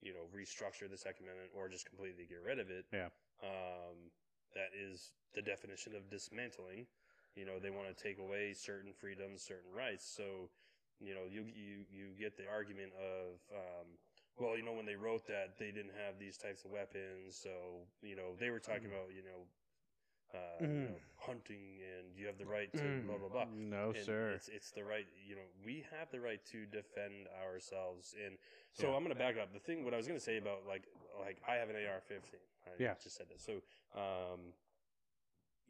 you know, restructure the Second Amendment or just completely get rid of it. Yeah. Um, that is the definition of dismantling. You know, they want to take away certain freedoms, certain rights. So, you know, you you you get the argument of, um, well, you know, when they wrote that, they didn't have these types of weapons. So, you know, they were talking about, you know, uh, you Mm. know, hunting and you have the right to Mm. blah blah blah. No, And sir. It's it's the right. You know, we have the right to defend ourselves. And so Yeah. I'm going to back up. The thing, what I was going to say about like like I have an AR-15. I Yeah. just said that. So, um,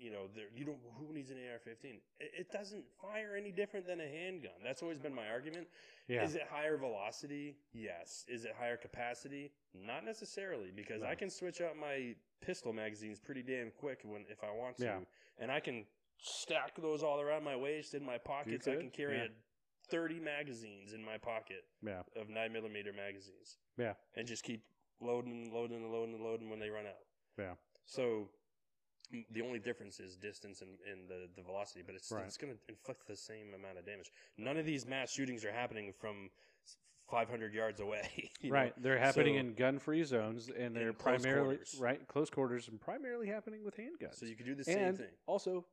you know, there you don't. Who needs an AR-15? It, it doesn't fire any different than a handgun. That's always been my argument. Yeah. Is it higher velocity? Yes. Is it higher capacity? Not necessarily, because No. I can switch out my pistol magazines pretty damn quick when if I want to, Yeah. and I can stack those all around my waist in my pockets. I can carry yeah. a thirty magazines in my pocket yeah. of nine millimeter magazines. Yeah. and just keep loading and loading and loading and loading when they run out. Yeah. So the only difference is distance and, and the, the velocity, but it's Right. it's going to inflict the same amount of damage. None of these mass shootings are happening from 500 yards away. <laughs> you know? Right. They're happening So- in gun-free zones, and they're primarily quarters. right close quarters, and primarily happening with handguns. So you could do the same and thing. also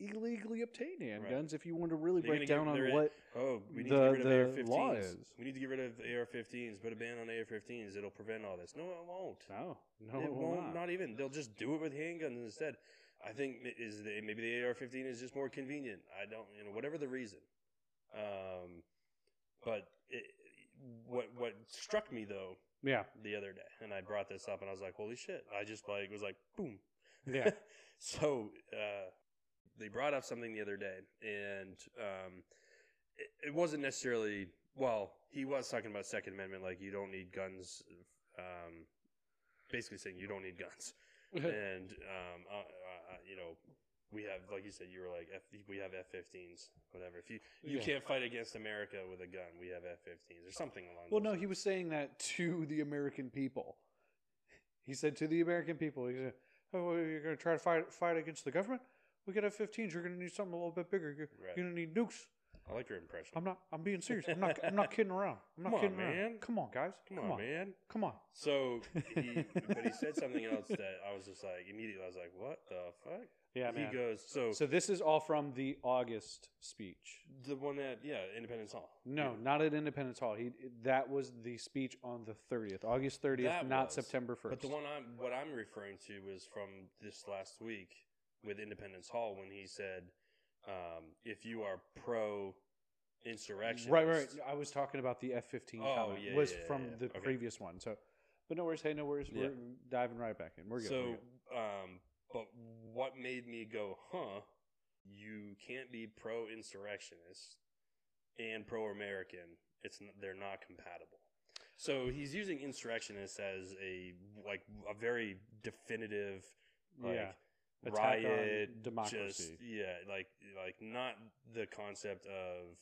illegally obtained handguns. If you want to really They're break down on what Oh, we need the- to get rid of the AR-15s. law is. We need to get rid of AR-15s. Put a ban on AR-15s. It'll prevent all this. No, it won't. no, no, it it won't. not. Not even. They'll just do it with handguns instead. I think is the, maybe the AR-15 is just more convenient. I don't, you know, whatever the reason. Um, but it, what what struck me though Yeah, the other day, and I brought this up, and I was like, holy shit! I just like was like, boom. Yeah. <laughs> so uh, they brought up something the other day, and um, it, it wasn't necessarily. Well, he was talking about Second Amendment, like you don't need guns. Um, basically saying you don't need guns, <laughs> and um, uh, uh, you know. We have, like you said, you were like, F, we have F-15s, whatever. If you you Yeah. can't fight against America with a gun, we have F-15s or something along. Well, no, lines. he was saying that to the American people. He said to the American people, he said, "Oh, you're going to try to fight fight against the government? We got F-15s. You're going to need something a little bit bigger. You're, Right. you're going to need nukes." I like your impression. I'm not. I'm being serious. I'm not. I'm not <laughs> kidding around. I'm not Come on, kidding man. around. Come on, guys. Come on, man. Come on. So, he, but he said something else that I was just like immediately. I was like, "What the fuck?" Yeah, he man. goes, "So, So this is all from the August speech. the one that yeah, Independence Hall. No, Yeah. not at Independence Hall. He that was the speech on the 30th, August 30th, That not was. September 1st. But the one I'm what I'm referring to is from this last week with Independence Hall when he said, um, "If you are pro insurrection, Right, right. I was talking about the F fifteen Oh, comment. yeah, was yeah, from yeah. the Okay. previous one. So, but no worries. Hey, no worries. Yeah. We're diving right back in. We're good. So, we're good. um, but what made me go, huh? You can't be pro insurrectionist and pro American. It's they're not compatible. So he's using insurrectionist as a like a very definitive like Yeah. Attack riot democracy. Just, yeah, like like not the concept of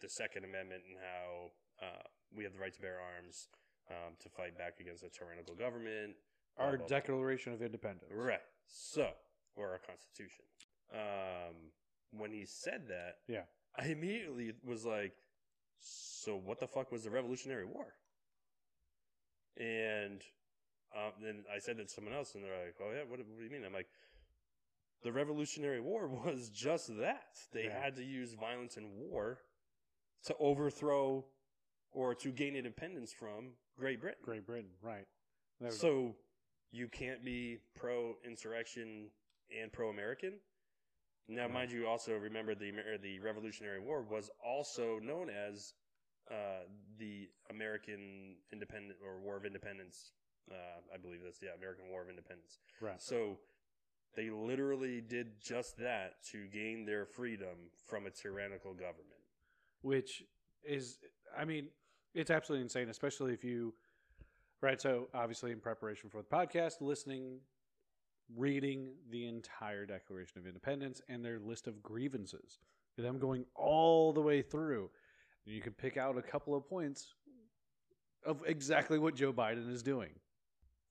the Second Amendment and how uh, we have the right to bear arms um, to fight back against a tyrannical government. Our blah, blah. Declaration of Independence. Right. So, or our Constitution. Um, when he said that, Yeah. I immediately was like, so what the fuck was the Revolutionary War? And um, then I said that to someone else, and they're like, oh, yeah, what, what do you mean? I'm like, the Revolutionary War <laughs> was just that. They Yeah. had to use violence and war to overthrow or to gain independence from Great Britain. Great Britain. Right. So you can't be pro insurrection and pro American. Now, mind you, also remember the the Revolutionary War was also known as uh, the American Independent or War of Independence. Uh, I believe that's yeah, American War of Independence. right. So they literally did just that to gain their freedom from a tyrannical government. Which is, I mean, it's absolutely insane, especially if you Right. So obviously, in preparation for the podcast, listening, reading the entire Declaration of Independence and their list of grievances, them going all the way through, you can pick out a couple of points of exactly what Joe Biden is doing.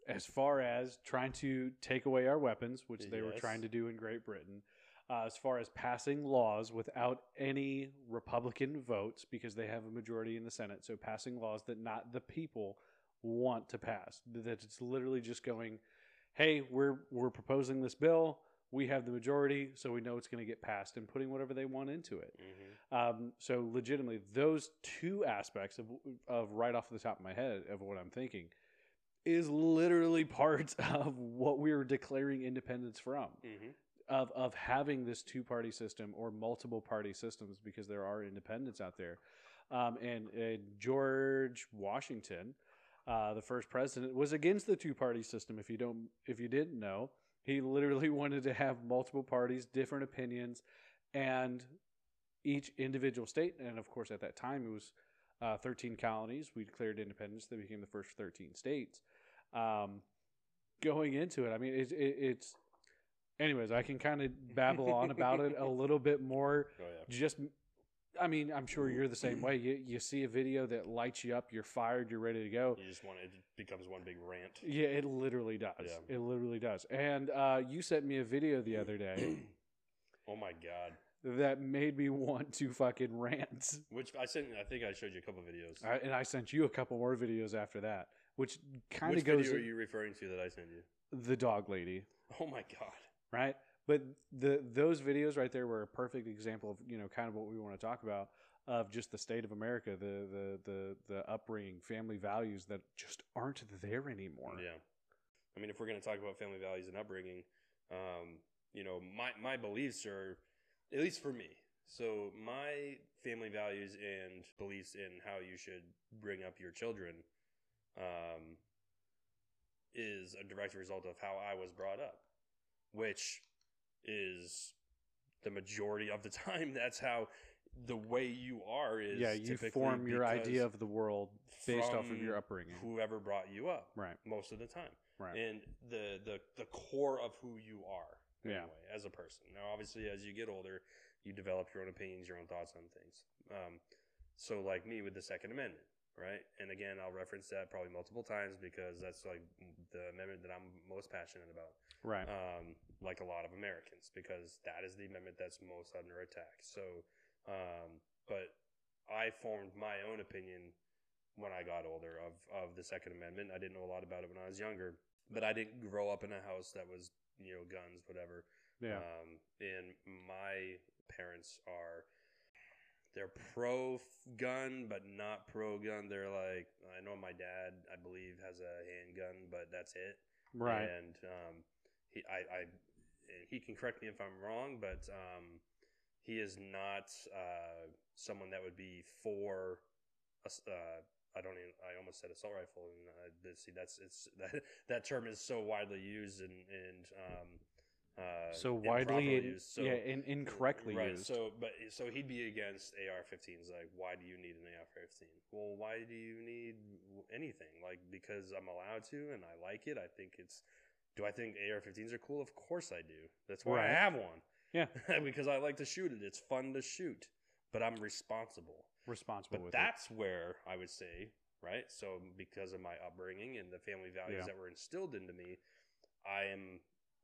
As far as trying to take away our weapons, which they were trying to do in Great Britain, uh, as far as passing laws without any Republican votes because they have a majority in the Senate. So passing laws that not the people want to pass. That it's literally just going, hey, we're we're proposing this bill. We have the majority, so we know it's going to get passed, and putting whatever they want into it. hmm Um, so legitimately, those two aspects of, of right off the top of my head of what I'm thinking is literally part <laughs> of what we are declaring independence from hmm of of having this two party system or multiple party systems because there are independents out there. Um, and, and George Washington, uh, the first president, was against the two party system. If you don't, if you didn't know, he literally <laughs> wanted to have multiple parties, different opinions, and each individual state. And of course, at that time, it was uh, 13 colonies. We declared independence. They became the first 13 states. Um, going into it, I mean, it, it, it's anyways, I can kind of babble on about it a <laughs> little bit more. Oh yeah. Just, I mean, I'm sure you're the same <clears throat> way. You you see a video that lights you up, you're fired, you're ready to go. You just want it becomes one big rant. Yeah, it literally does. Yeah. It literally does. And uh, you sent me a video the other day <clears throat> oh my god. that made me want to fucking rant. Which I sent. I think I showed you a couple videos. I, and I sent you a couple more videos after that, which kind Which of goes video are you referring to that I sent you? the dog lady. Oh my god. right? But the those videos right there were a perfect example of you know kind of what we want to talk about of just the state of America, the the the the upbringing, family values that just aren't there anymore. Yeah. I mean, if we're going to talk about family values and upbringing, um, you know, my, my beliefs are, at least for me. So, my family values and beliefs in how you should bring up your children um, is a direct result of how I was brought up, which is the majority of the <laughs> time. That's how the way you are is. yeah, you form your idea of the world based off of your upbringing. Whoever brought you up Right, most of the time right. and the the the core of who you are Yeah. as a person. Now, obviously, as you get older, you develop your own opinions, your own thoughts on things. Um, so, like me with the Second Amendment, right? And again, I'll reference that probably multiple times because that's like the amendment that I'm most passionate about. right. Um, like a lot of Americans, because that is the amendment that's most under attack. So, um, but I formed my own opinion when I got older of, of the Second Amendment. I didn't know a lot about it when I was younger, but I didn't grow up in a house that was, you know, guns, whatever. yeah. Um, and my parents are, they're pro gun, but not pro gun. They're like, I know my dad, I believe, has a handgun, but that's it. right. And um, he, I, I, he can correct me if I'm wrong, but um, he is not uh, someone that would be for. Uh, I don't even. I almost said assault rifle, and uh, see that's it's <laughs> that that term is so widely used and and um, uh, so widely, used. So, yeah, in, incorrectly right, used. So, but so he'd be against AR-15s. Like, why do you need an AR-15? Well, why do you need anything? Like, because I'm allowed to and I like it. I think it's. Do I think AR-15s are cool? Of course I do. That's why Right. I have one. Yeah. <laughs> because I like to shoot it. It's fun to shoot, but I'm responsible. responsible But that's where I would say, right? So because of my upbringing and the family values Yeah. that were instilled into me, I am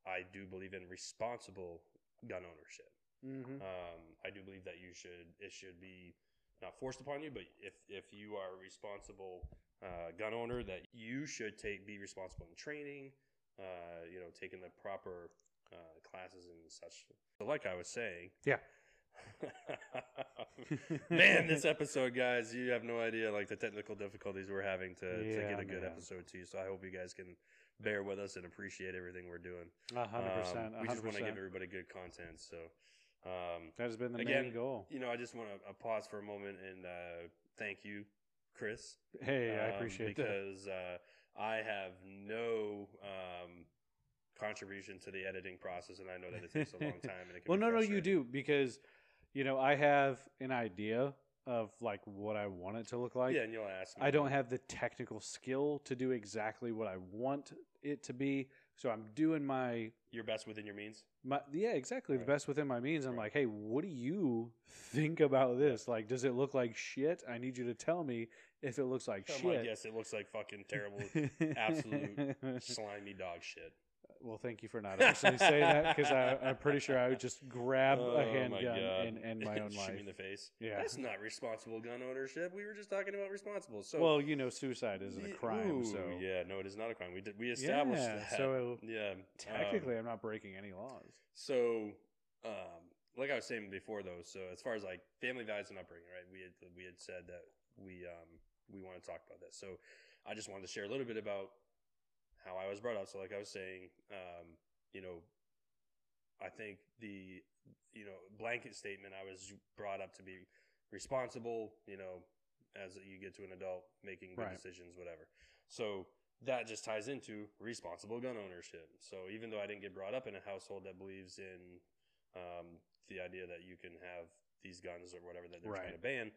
I do believe in responsible gun ownership. it. hmm Um, I do believe that you should it should be not forced upon you, but if if you are a responsible uh, gun owner, that you should take be responsible in training. Uh, you know, taking the proper uh, classes and such. So, like I was saying, Yeah. <laughs> man, this episode, guys, you have no idea like the technical difficulties we're having to, to get a good man. episode to you. So I hope you guys can bear with us and appreciate everything we're doing. A hundred Um, percent. a We just want to give everybody good content. So, um, That has been the Again, main goal. you know, I just want to uh, pause for a moment and uh, thank you, Chris. Hey, I um, appreciate that. because uh, I have no um, contribution to the editing process, and I know that it takes a long <laughs> time. And it can Well, no, no, you do because you know I have an idea of like what I want it to look like. yeah, and you'll ask. Me. I don't have the technical skill to do exactly what I want it to be. So I'm doing my your best within your means. my yeah, exactly. Right. The best within my means. I'm Right. like, hey, what do you think about this? Like, does it look like shit? I need you to tell me if it looks like I'm shit. like, yes, it looks like fucking terrible, <laughs> absolute <laughs> slimy dog shit. Well, thank you for not actually saying that because I'm pretty sure I would just grab Oh a handgun and end my <laughs> own Shoot life. me in the face. Yeah. That's not responsible gun ownership. We were just talking about responsible. So well, you know, suicide isn't a crime, ooh, so yeah, no, it is not a crime. We did we established Yeah, that. so yeah, um, technically, I'm not breaking any laws. So, um, like I was saying before, though, so as far as like family values and upbringing, right? We had we had said that we um we want to talk about this. So, I just wanted to share a little bit about how I was brought up. So, like I was saying, um, you know, I think the you know blanket statement I was brought up to be responsible. You know, as you get to an adult, making good Right. decisions, whatever. So that just ties into responsible gun ownership. So even though I didn't get brought up in a household that believes in um, the idea that you can have these guns or whatever that they're trying to ban,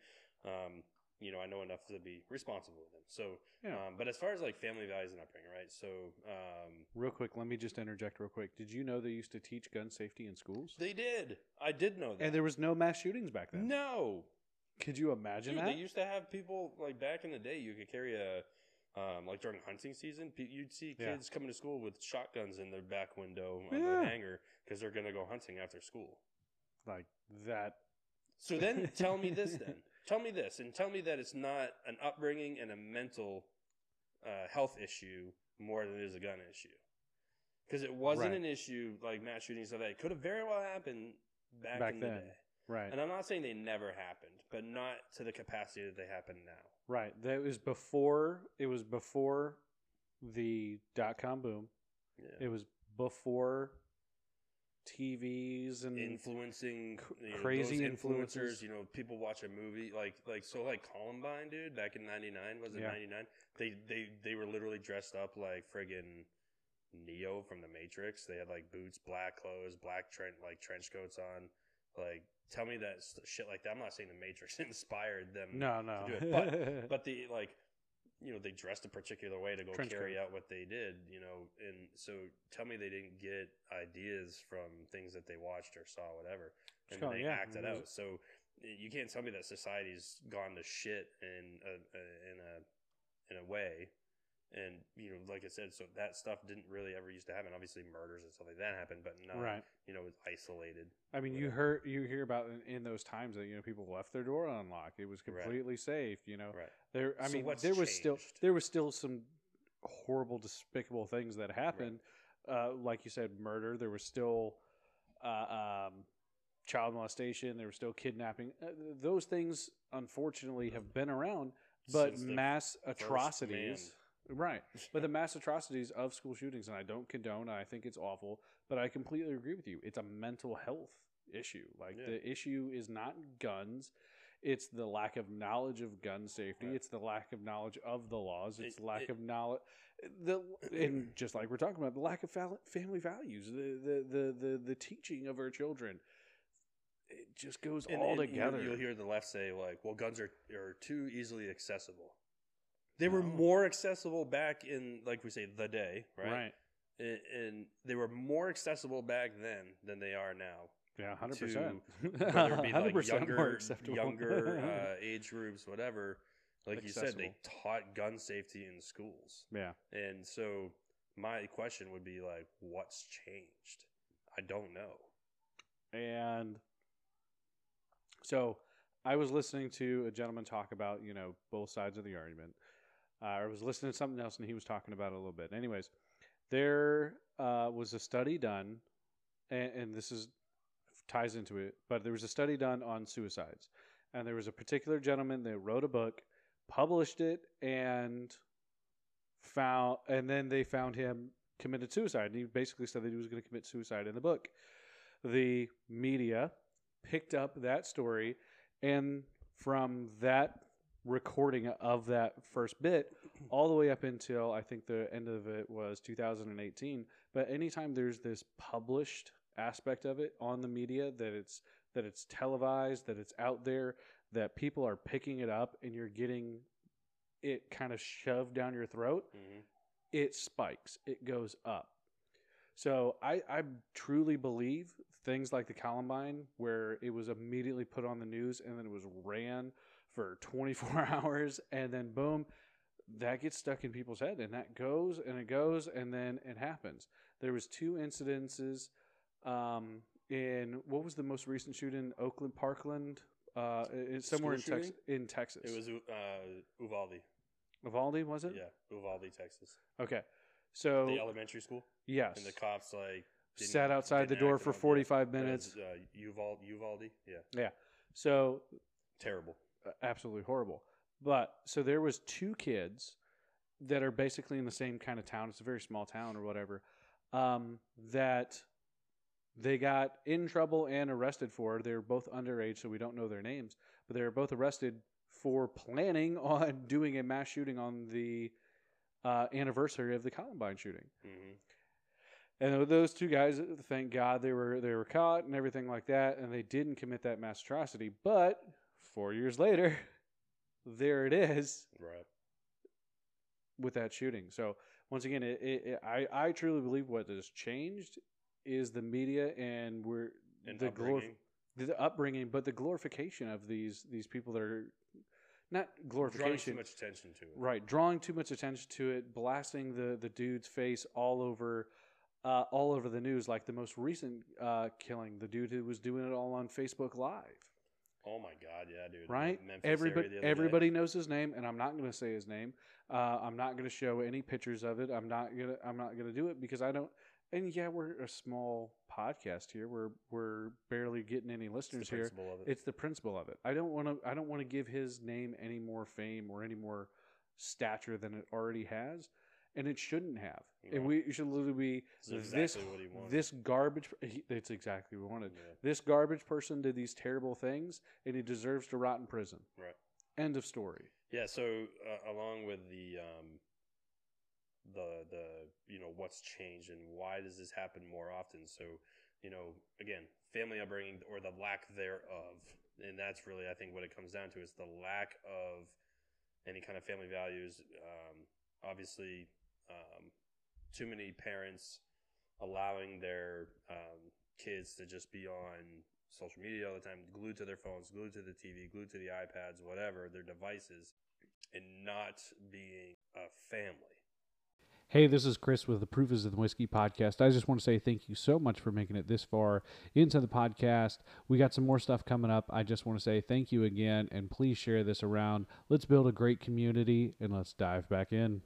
um, you know, I know enough to be responsible with them. So, Yeah. um, but as far as like family values and upbringing, right? So um, Real quick, let me just interject real quick. Did you know they used to teach gun safety in schools? they did. I did know that. And there was no mass shootings back then. no, Could you imagine Dude, that? they used to have people like back in the day. You could carry a um, like during hunting season, you'd see Yeah. kids coming to school with shotguns in their back window on Yeah. the hanger because they're gonna go hunting after school. like that. So then, tell me this. <laughs> Then tell me this, and tell me that it's not an upbringing and a mental uh, health issue more than it is a gun issue. Because it wasn't Right. an issue like mass shootings and that. It could have very well happened back, Back in then. the day. Right. And I'm not saying they never happened, but not to the capacity that they happen now. Right. That was before. It was before the dot com boom. Yeah. It was before TVs and influencing you know, crazy influencers. You know, people watch a movie like like so like Columbine, dude. Back in '99, was it Yeah. '99? They they they were literally dressed up like friggin' Neo from the Matrix. They had like boots, black clothes, black trench like trench coats on. Like, tell me that st- shit like that. I'm not saying the Matrix <laughs> inspired them. no, no. do it, but <laughs> the like you know they dressed a particular way to go Trench carry coat. out what they did you know and so tell me they didn't get ideas from things that they watched or saw whatever and Sure, they yeah, acted it out so you can't tell me that society's gone to shit in a- in a in a way and you know like i said so that stuff didn't really ever used to happen obviously murders and stuff like that happened but not right. you know it's isolated I mean, you heard you hear about in, in those times that you know people left their door unlocked. It was Right. completely safe. You know, right there. I So mean, there was still there was still some horrible, despicable things that happened. Uh, like you said, murder. There was still uh, um, child molestation. There was still kidnapping. Uh, those things, unfortunately, have been around. But mass atrocities, right? <laughs> But the mass atrocities of school shootings, and I don't condone. I think it's awful, but I completely agree with you. It's a mental health issue. Like Yeah. the issue is not guns. It's the lack of knowledge of gun safety. Right. It's the lack of knowledge of the laws. It's It- lack it- of knowledge. The and <clears throat> just like we're talking about, the lack of family values, the, the the the the teaching of our children. It just goes And- all and together. You'll hear the left say like, "Well, guns are are too easily accessible." They were No. more accessible back in, like we say, the day, right? right. And, and they were more accessible back then than they are now. Yeah, hundred percent. <laughs> Whether it be like 100% more younger, younger <laughs> uh, age groups, whatever. Like you said, they taught gun safety in schools, yeah. and so my question would be like, what's changed? I don't know. And so I was listening to a gentleman talk about, you know, both sides of the argument. Uh, I was listening to something else and he was talking about it a little bit. Anyways, there uh, was a study done, and, and this is ties into it, but there was a study done on suicides. And there was a particular gentleman that wrote a book, published it, and found, and then they found him committed suicide. And he basically said that he was going to commit suicide in the book the media picked up that story and from that recording of that first bit all the way up until I think the end of it was 2018 but anytime there's this published aspect of it on the media that it's that it's televised that it's out there that people are picking it up and you're getting it kind of shoved down your throat, hmm it spikes, it goes up. So I, I truly believe things like the Columbine, where it was immediately put on the news and then it was ran for 24 <laughs> hours, and then boom, that gets stuck in people's head, and that goes and it goes, and then it happens. There was two incidences um, in what was the most recent shooting? Oakland, Parkland, uh, somewhere in, Tex- in Texas. It was uh, Uvalde. Uvalde, was it? Yeah, Uvalde, Texas. Okay, so The elementary school, yes, and the cops like sat outside the door for 45 That was, minutes. Uh, Uvalde, Uvalde, yeah yeah, So terrible. Absolutely horrible. But so there was two kids that are basically in the same kind of town. It's a very small town or whatever. Um, that they got in trouble and arrested for. They're both underage, so we don't know their names. But they were both arrested for planning <laughs> on doing a mass shooting on the uh, anniversary of the Columbine shooting. hmm And those two guys, thank God, they were they were caught and everything like that, and they didn't commit that mass atrocity. But four years later, <laughs> there it is Right. with that shooting. So once again, it, it, it, I I truly believe what has changed is the media and we're And the glor- upbringing, the upbringing, but the glorification of these these people that are not drawing too glorification, much attention to it. right? Drawing too much attention to it, blasting the the dude's face all over. Uh, all over the news, like the most recent uh, killing, the dude who was doing it all on Facebook Live. Oh my God, yeah, dude. right? Memphis Everybody, other day. everybody knows his name, and I'm not going to say his name. Uh, I'm not going to show any pictures of it. I'm not gonna. I'm not going to do it because I don't. And yeah, we're a small podcast here. We're we're barely getting any It's listeners the here. it. It's the principle of it. I don't want to. I don't want to give his name any more fame or any more stature than it already has, and it shouldn't have. And we should literally be It's this exactly what he wanted. this garbage. It's exactly what we wanted. Yeah. This garbage person did these terrible things, and he deserves to rot in prison. Right. End of story. Yeah, so uh, along with the um, the the you know what's changed and why does this happen more often? So you know again, family upbringing or the lack thereof, and that's really I think what it comes down to is the lack of any kind of family values. Um, obviously, um, too many parents allowing their um, kids to just be on social media all the time, glued to their phones, glued to the TV, glued to the iPads, whatever, their devices, and not being a family. Hey, this is Chris with the Proof is in the Whisky podcast. I just want to say thank you so much for making it this far into the podcast. We got some more stuff coming up. I just want to say thank you again and please share this around. Let's build a great community and let's dive back in.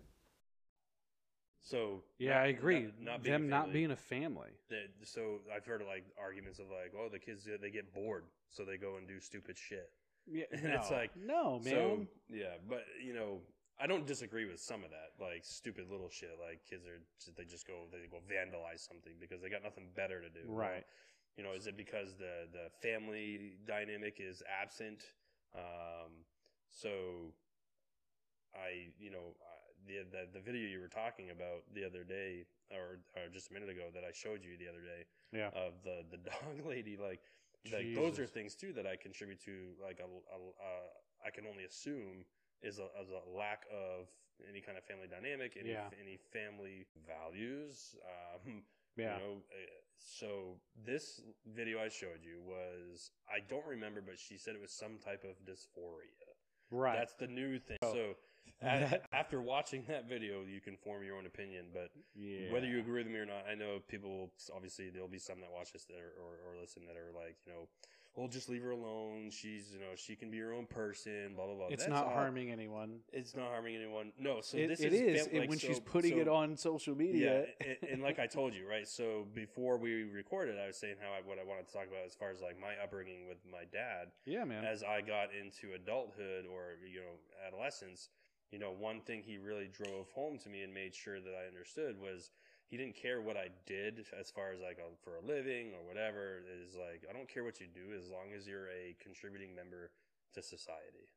So Yeah, not- I agree. Not, not being Them not being a family. That- so I've heard of like arguments of like, oh, the kids they get bored, so they go and do stupid shit. Yeah, <laughs> It's no. like- no, man. So yeah, but you know, I don't disagree with some of that, like stupid little shit. Like kids are they just go they go vandalize something because they got nothing better to do. right. You know, is it because the the family dynamic is absent? Um, so I, you know, uh, the, the the video you were talking about the other day, or, or just a minute ago, that I showed you the other day Yeah. of the the dog <laughs> lady, like like those are things too that I contribute to. Like a, a, uh, I can only assume is a, as a lack of any kind of family dynamic, any Yeah. any family values. Um, Yeah. You know, uh, so this video I showed you was I don't remember, but she said it was some type of dysphoria. right. That's the new thing. So <laughs> <laughs> after watching that video, you can form your own opinion. But yeah. whether you agree with me or not, I know people. will- Obviously, there'll be some that watch this that are, or, or listen that are like, you know, well, just leave her alone. She's, you know, she can be her own person. Blah blah blah. it's That's not all- harming anyone. It's not harming anyone. No. So It- this it is, and like, when so- she's putting so- it on social media. yeah, and, and like I told you, right? So before we recorded, I was saying how I, what I wanted to talk about as far as like my upbringing with my dad. yeah, man. As I got into adulthood or you know adolescence, you know, one thing he really drove home to me and made sure that I understood was he didn't care what I did as far as like a, for a living or whatever. Is like I don't care what you do as long as you're a contributing member to society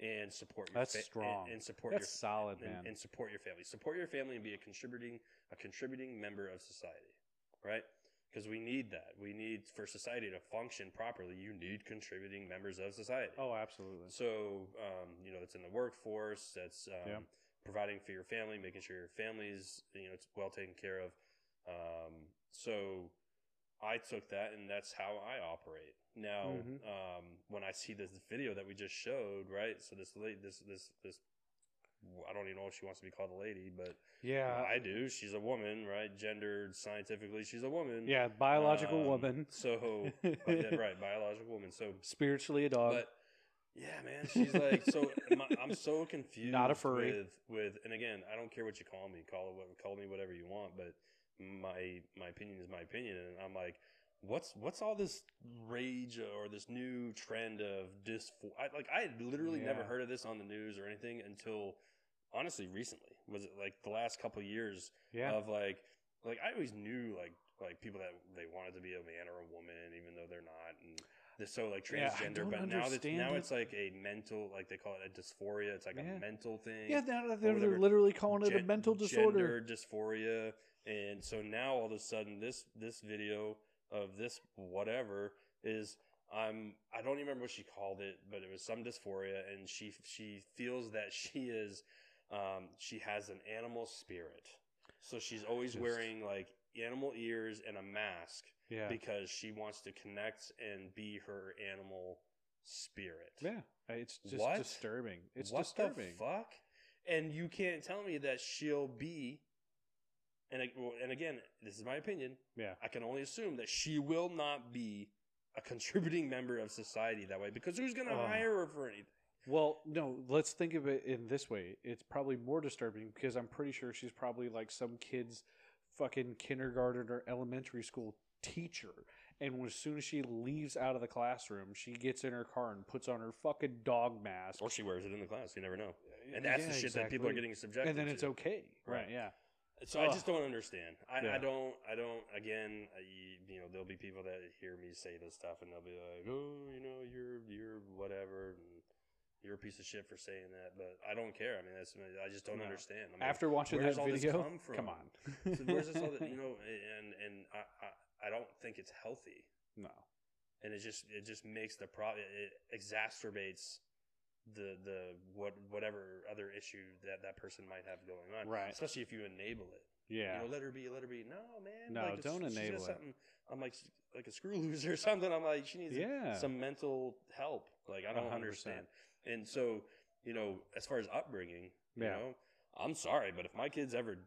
and support. Your That's and- strong. and, support That's your solid, and, man. and support your family. Support your family and be a contributing a contributing member of society, right? Because we need that. We need for society to function properly. You need contributing members of society. Oh, absolutely. So, um, you know, that's in the workforce. That's um, Yeah. providing for your family, making sure your family's you know it's well taken care of. Um, so, I took that, and that's how I operate now. Mhm. Um, when I see this video that we just showed, right? So this lady, this this this. I don't even know if she wants to be called a lady, but Yeah. I do. She's a woman, right? Gendered scientifically, she's a woman. yeah, biological Um, woman. So, <laughs> right, biological woman. So, Spiritually a dog. but yeah, man, she's like so. my, I'm so confused. Not a furry. with with, and again, I don't care what you call me. Call it what, call me whatever you want. But my my opinion is my opinion, and I'm like, what's what's all this rage or this new trend of dyspho? I, like I had literally never heard of this on the news or anything until honestly recently. Was it like the last couple of years? yeah. of like like I always knew like like people that they wanted to be a man or a woman even though they're not and they're so like transgender don't but now that now it. it's like a mental like they call it a dysphoria it's like Yeah. a mental thing yeah, now they're, they're literally calling it a mental disorder. gender dysphoria and so now all of a sudden this this video of this whatever is I'm I don't even remember what she called it but it was some dysphoria and she she feels that she is um, she has an animal spirit so she's always Just- wearing like animal ears and a mask Yeah. because she wants to connect and be her animal spirit yeah. It's just What? disturbing. It's what disturbing. the fuck? And you can't tell me that she'll be. And and again, this is my opinion. Yeah. I can only assume that she will not be a contributing <laughs> member of society that way because who's going to Oh. hire her for anything? Well, no, let's think of it in this way. It's probably more disturbing because I'm pretty sure she's probably like some kid's fucking kindergarten or elementary school teacher. And as soon as she leaves out of the classroom, she gets in her car and puts on her fucking dog mask. Or she wears it in the class. You never know. Uh, and that's Yeah, the shit that people are getting subjected to. And then it's to. okay. Right. Right. Yeah. So I just don't understand. I, Yeah. I don't. I don't. Again, I, you know, there'll be people that hear me say this stuff, and they'll be like, "Oh, you know, you're you're whatever, and you're a piece of shit for saying that." But I don't care. I mean, that's I just don't No. understand. I mean, After watching that video, come come on. so where's this all that <laughs> you know? And and I, I I don't think it's healthy, no. and it just it just makes the problem. It exacerbates the the what whatever other issue that that person might have going on. Right. Especially if you enable it. Yeah. You know, let her be, let her be. No, man. No, like, don't enable it. Something, I'm like, like a screw loser or something. I'm like, she needs Yeah. some mental help. Like, I don't hundred understand. And so, you know, as far as upbringing, you Yeah. know, I'm sorry, but if my kids ever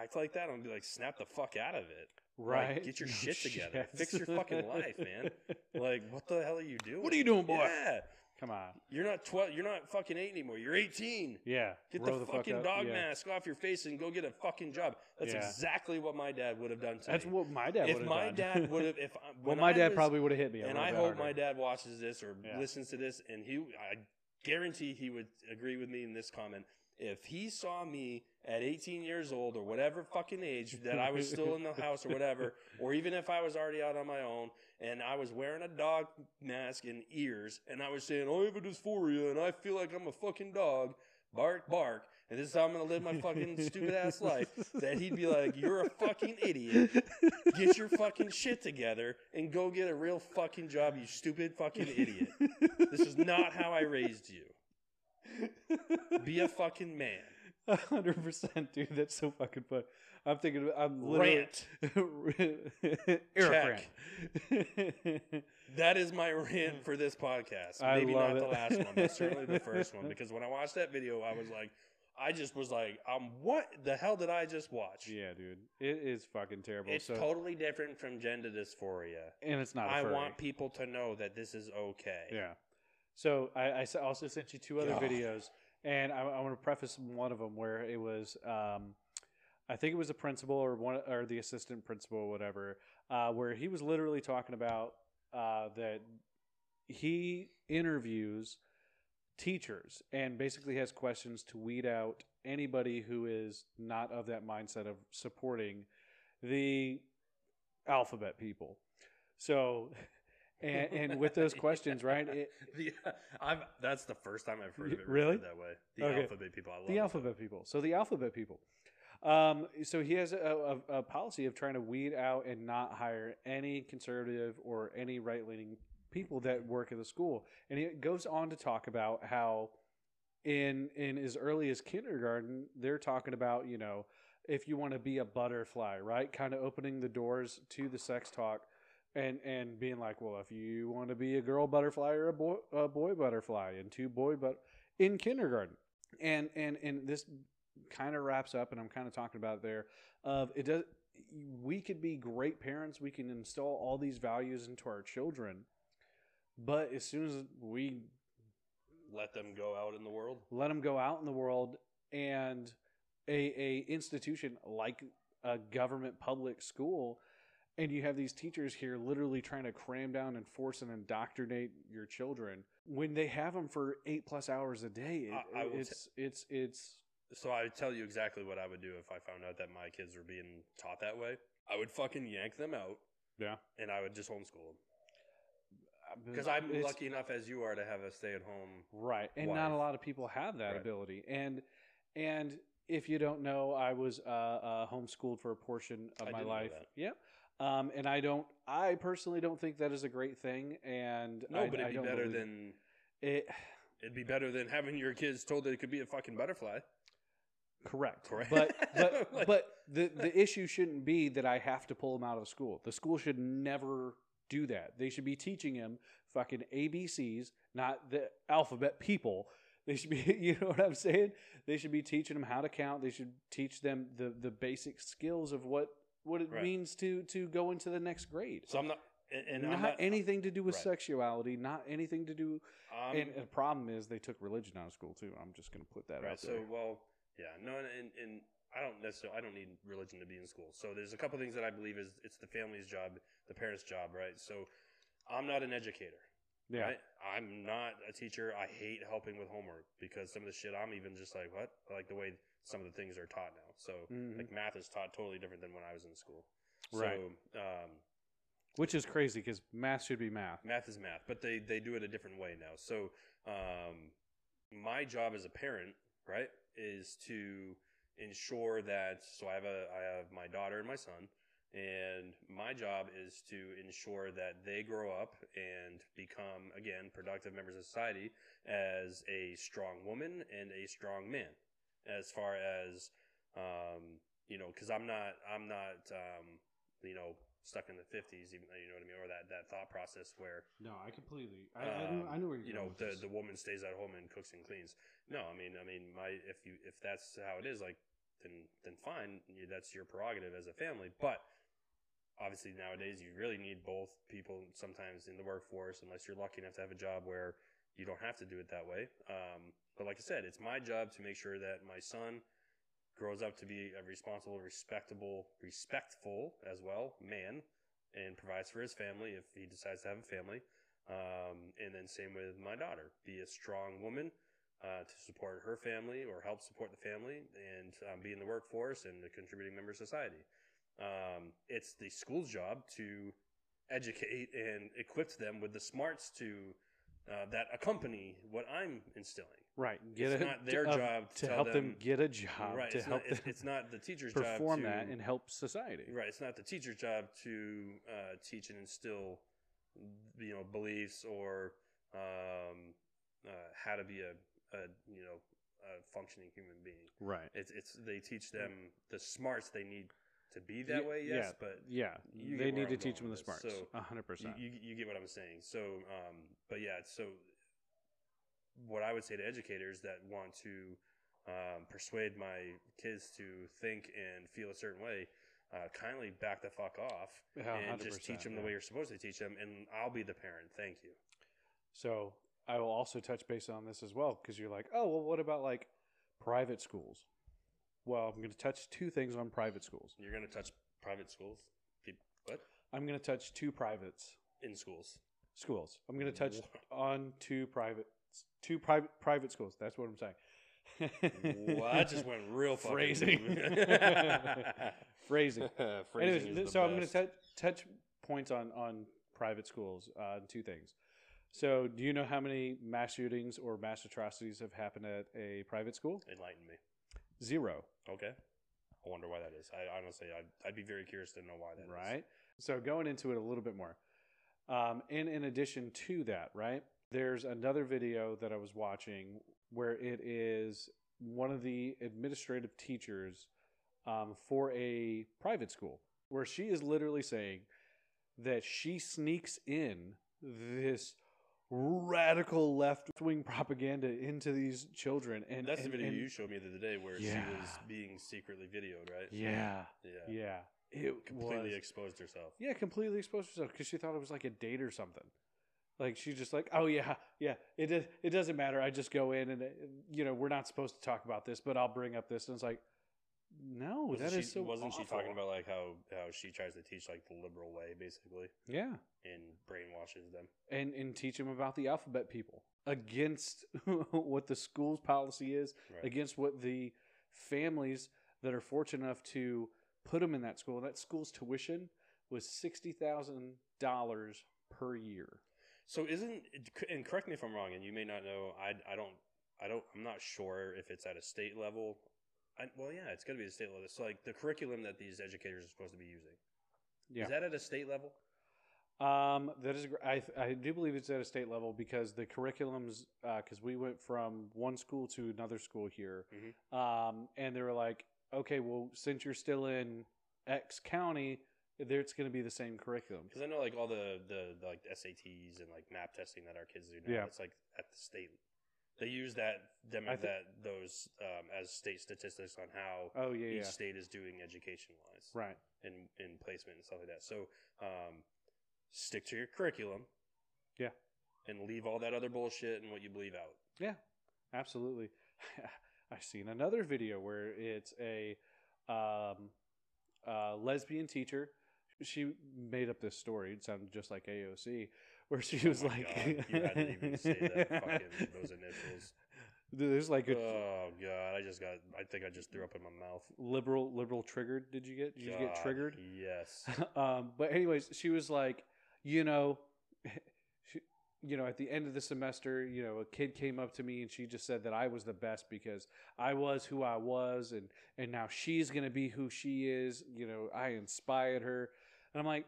act like that, I'm gonna be like, snap the fuck out of it. right. Like, get your shit <laughs> together. shit. Fix your fucking life, man. <laughs> Like, what the hell are you doing? What are you doing, boy? Yeah, Come on. you're not 12. You're not fucking eight anymore. You're 18. Yeah. Get Roll the, fucking up. dog Yeah. mask off your face and go get a fucking job. That's Yeah. exactly what my dad would have done to me. That's me. what my dad if would have my done. dad <laughs> would have, if well, my I dad was- probably would have hit me. and I hope harder. my dad watches this or Yeah. listens to this, and he, I guarantee he would agree with me in this comment. If he saw me at 18 years old or whatever fucking age that I was still in the house or whatever, <laughs> or even if I was already out on my own and I was wearing a dog mask and ears and I was saying, oh, I have a dysphoria and I feel like I'm a fucking dog, bark, bark, and this is how I'm going to live my fucking <laughs> stupid ass life, that he'd be like, You're a fucking idiot. Get your fucking shit together and go get a real fucking job, you stupid fucking idiot. This is not how I raised you. Be a fucking man. <laughs> A hundred percent, dude. That's so fucking fun. I'm thinking. I'm literally Rant. <laughs> Eric Rant. <laughs> That is my rant for this podcast. I Maybe love not the last one, but certainly the first one. Because when I watched that video, I was like, I just was like, um, what the hell did I just watch? yeah, dude. It is fucking terrible. It's so, totally different from gender dysphoria. and it's not. a I furry. want people to know that this is okay. Yeah. So I also sent you two other God. videos, and I, I want to preface one of them where it was, um, I think it was the principal or one or the assistant principal or whatever, uh, where he was literally talking about uh, that he interviews teachers and basically has questions to weed out anybody who is not of that mindset of supporting the alphabet people. So, <laughs> and, and with those <laughs> questions, right? It, The, I've, that's the first time I've heard of it Really? that way. The Okay. alphabet people. I love the alphabet people. So the alphabet people. Um, so he has a, a, a policy of trying to weed out and not hire any conservative or any right leaning people that work at the school. And he goes on to talk about how in in as early as kindergarten, they're talking about, you know, if you want to be a butterfly, right? Kind of opening the doors to the sex talk and and being like, well, if you want to be a girl butterfly or a boy a boy butterfly and two boy but in kindergarten. And and and this kind of wraps up and I'm kind of talking about it there of it does we could be great parents, we can install all these values into our children. But as soon as we Let them go out in the world. let them go out in the world and a, a institution like a government public school and you have these teachers here literally trying to cram down and force and indoctrinate your children when they have them for eight plus hours a day it, I- I will it's it's it's So I would tell you exactly what I would do if I found out that my kids were being taught that way. I would fucking yank them out yeah and I would just homeschool them. Because I'm It's- lucky enough as you are to have a stay at home. right and not a lot of people have that Right. ability and and if you don't know i was uh, uh homeschooled for a portion of I my life yeah um and i don't i personally don't think that is a great thing and No, I, but it'd be better believe- than it it'd be better than having your kids told that it could be a fucking butterfly. correct. Correct. but but <laughs> Like- but the the issue shouldn't be that i have to pull him out of school. The school should never do that. They should be teaching him fucking abcs not the alphabet people. They should be <laughs> you know what i'm saying? They should be teaching them how to count. They should teach them the the basic skills of what what it Right. means to to go into the next grade So I'm not, and, not, not anything to do with Right. sexuality not anything to do I'm, and the problem is they took religion out of school too i'm just going to put that right. out there. So well, yeah, no, and, and and I don't necessarily I don't need religion to be in school. So there's a couple things that I believe is it's the family's job, the parents' job, right? So I'm not an educator. Yeah Right? I'm not a teacher. I hate helping with homework because some of the shit I'm even just like, what? I like the way some of the things are taught now. So Mhm. like math is taught totally different than when I was in school. Right. So um, which is crazy because math should be math math is math, but they they do it a different way now. So um, my job as a parent, right, is to ensure that. So I have a I have my daughter and my son, and my job is to ensure that they grow up and become again productive members of society as a strong woman and a strong man. As far as um, you know, because I'm not I'm not um, you know stuck in the 50s, even you know what I mean, or that that thought process where No, I completely. I, I knew- I knew where you know the the woman stays at home and cooks and cleans. No, I mean I mean my if you if that's how it is, like then then fine, that's your prerogative as a family. But obviously nowadays you really need both people sometimes in the workforce, unless you're lucky enough to have a job where you don't have to do it that way. Um, but like I said, it's my job to make sure that my son grows up to be a responsible, respectable, respectful as well man, and provides for his family if he decides to have a family. Um, and then same with my daughter, be a strong woman uh, to support her family or help support the family and um, be in the workforce and a contributing member of society. Um, it's the school's job to educate and equip them with the smarts to uh, that accompany what I'm instilling. Right. Get It's it not their of- job to to help them, them- get a job right. to It's help not, them it's not the teacher's perform job to, that and help society. Right. It's not the teacher's job to uh, teach and instill, you know, beliefs or um, uh, how to be a, a, you know, a functioning human being. Right. It's it's they teach them the smarts they need to be that way. yeah, Yes, but Yeah. They need to teach them the smarts. So, A hundred percent. you you get what I'm saying. So, um, but yeah, so what I would say to educators that want to um, persuade my kids to think and feel a certain way, uh, kindly back the fuck off Yeah, and just teach them yeah. the way you're supposed to teach them, and I'll be the parent. Thank you. So I will also touch base on this as well because you're like, oh well, what about like private schools? Well, I'm going to touch two things on private schools. You're gonna touch private schools, what I'm going to touch two privates in schools? schools. I'm going to touch on two private two private private schools. That's what I'm saying. well, that just went real fucking phrasing. <laughs> <laughs> Phrasing. Phrasing Anyways, is the so I'm going to best. touch touch points on on private schools. Uh, two things. So, do you know how many mass shootings or mass atrocities have happened at a private school? enlighten me. Zero. Okay. I wonder why that is. I honestly, I'd, I'd be very curious to know why that is. right? So going into it a little bit more. Um, and in addition to that, right, there's another video that I was watching where it is one of the administrative teachers um, for a private school, where she is literally saying that she sneaks in this radical left wing propaganda into these children. And That's and- the video and- you showed me the other day where she was being secretly videoed, right? Yeah, Yeah. yeah. It Completely was- exposed herself. Yeah, completely exposed herself because she thought it was like a date or something. Like she's just like, oh yeah, yeah. It it doesn't matter. I just go in and uh, you know we're not supposed to talk about this, but I'll bring up this. And it's like, no, Wasn't that she, is so. wasn't she talking about like how how she tries to teach like the liberal way basically Yeah, and brainwashes them? and and teach them about the alphabet people against <laughs> what the school's policy is, Right. against what the families that are fortunate enough to put them in that school. That school's tuition was sixty thousand dollars per year. So isn't and correct me if I'm wrong, and you may not know. I I don't I don't I'm not sure if it's at a state level. I, well, yeah, it's got to be the state level. So like the curriculum that these educators are supposed to be using Yeah. is that at a state level? Um, that is, I I do believe it's at a state level because the curriculums, because we went from one school to another school here, Mhm. um, and they were like, okay, well, since you're still in X county, there it's going to be the same curriculum. Because I know like all the, the the like SATs and like map testing that our kids do now. Yeah. It's like at the state. They use that them I thi- that those um, as state statistics on how Oh yeah, each yeah, state is doing education wise. right. in in placement and stuff like that. So um, stick to your curriculum. Yeah. And leave all that other bullshit and what you believe out. Yeah, absolutely. <laughs> I've seen another video where it's a um, uh, lesbian teacher. She made up this story. It sounded just like AOC, where she was Oh like, God, you had to even say that fucking those initials. There's like a Oh god, I just got. I think I just threw up in my mouth. liberal liberal triggered. Did you get? Did you get triggered? Yes. <laughs> um, but anyways, she was like, you know, <laughs> she, you know, at the end of the semester, you know, a kid came up to me and she just said that I was the best because I was who I was, and and now she's gonna be who she is. You know, I inspired her, and I'm like.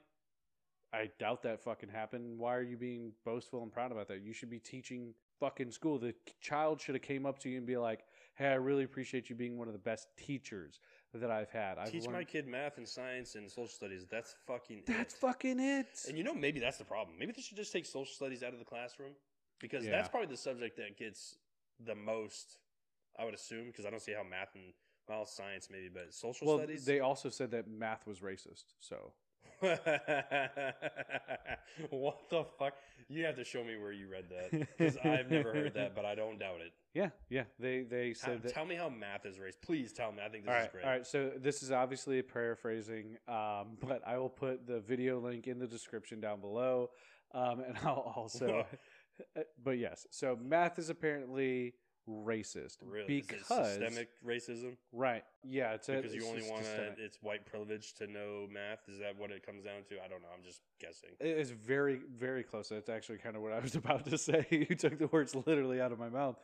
I doubt that fucking happened. Why are you being boastful and proud about that? You should be teaching fucking school. The child should have came up to you and be like, "Hey, I really appreciate you being one of the best teachers that I've had. I've Teach my kid math and science and social studies. That's fucking. That's it. fucking it. And you know, maybe that's the problem. Maybe they should just take social studies out of the classroom because Yeah. that's probably the subject that gets the most. I would assume because I don't see how math and well science maybe, but social well, studies. they also said that math was racist. So <laughs> what the fuck? You have to show me where you read that because I've never heard that, but I don't doubt it. <laughs> yeah, yeah, they they said that. tell me how math is race. Please tell me. I think this all right, is great. all right. So this is obviously a paraphrasing, um, <laughs> but I will put the video link in the description down below, um, and I'll also. but yes, so math is apparently racist Really? Because systemic racism right, yeah, it's a, because you it's only want to it's white privilege to know math. Is that what it comes down to? I don't know. I'm just guessing. It is very, very close. That's actually kind of what I was <laughs> about to say. <laughs> you took the words literally out of my mouth.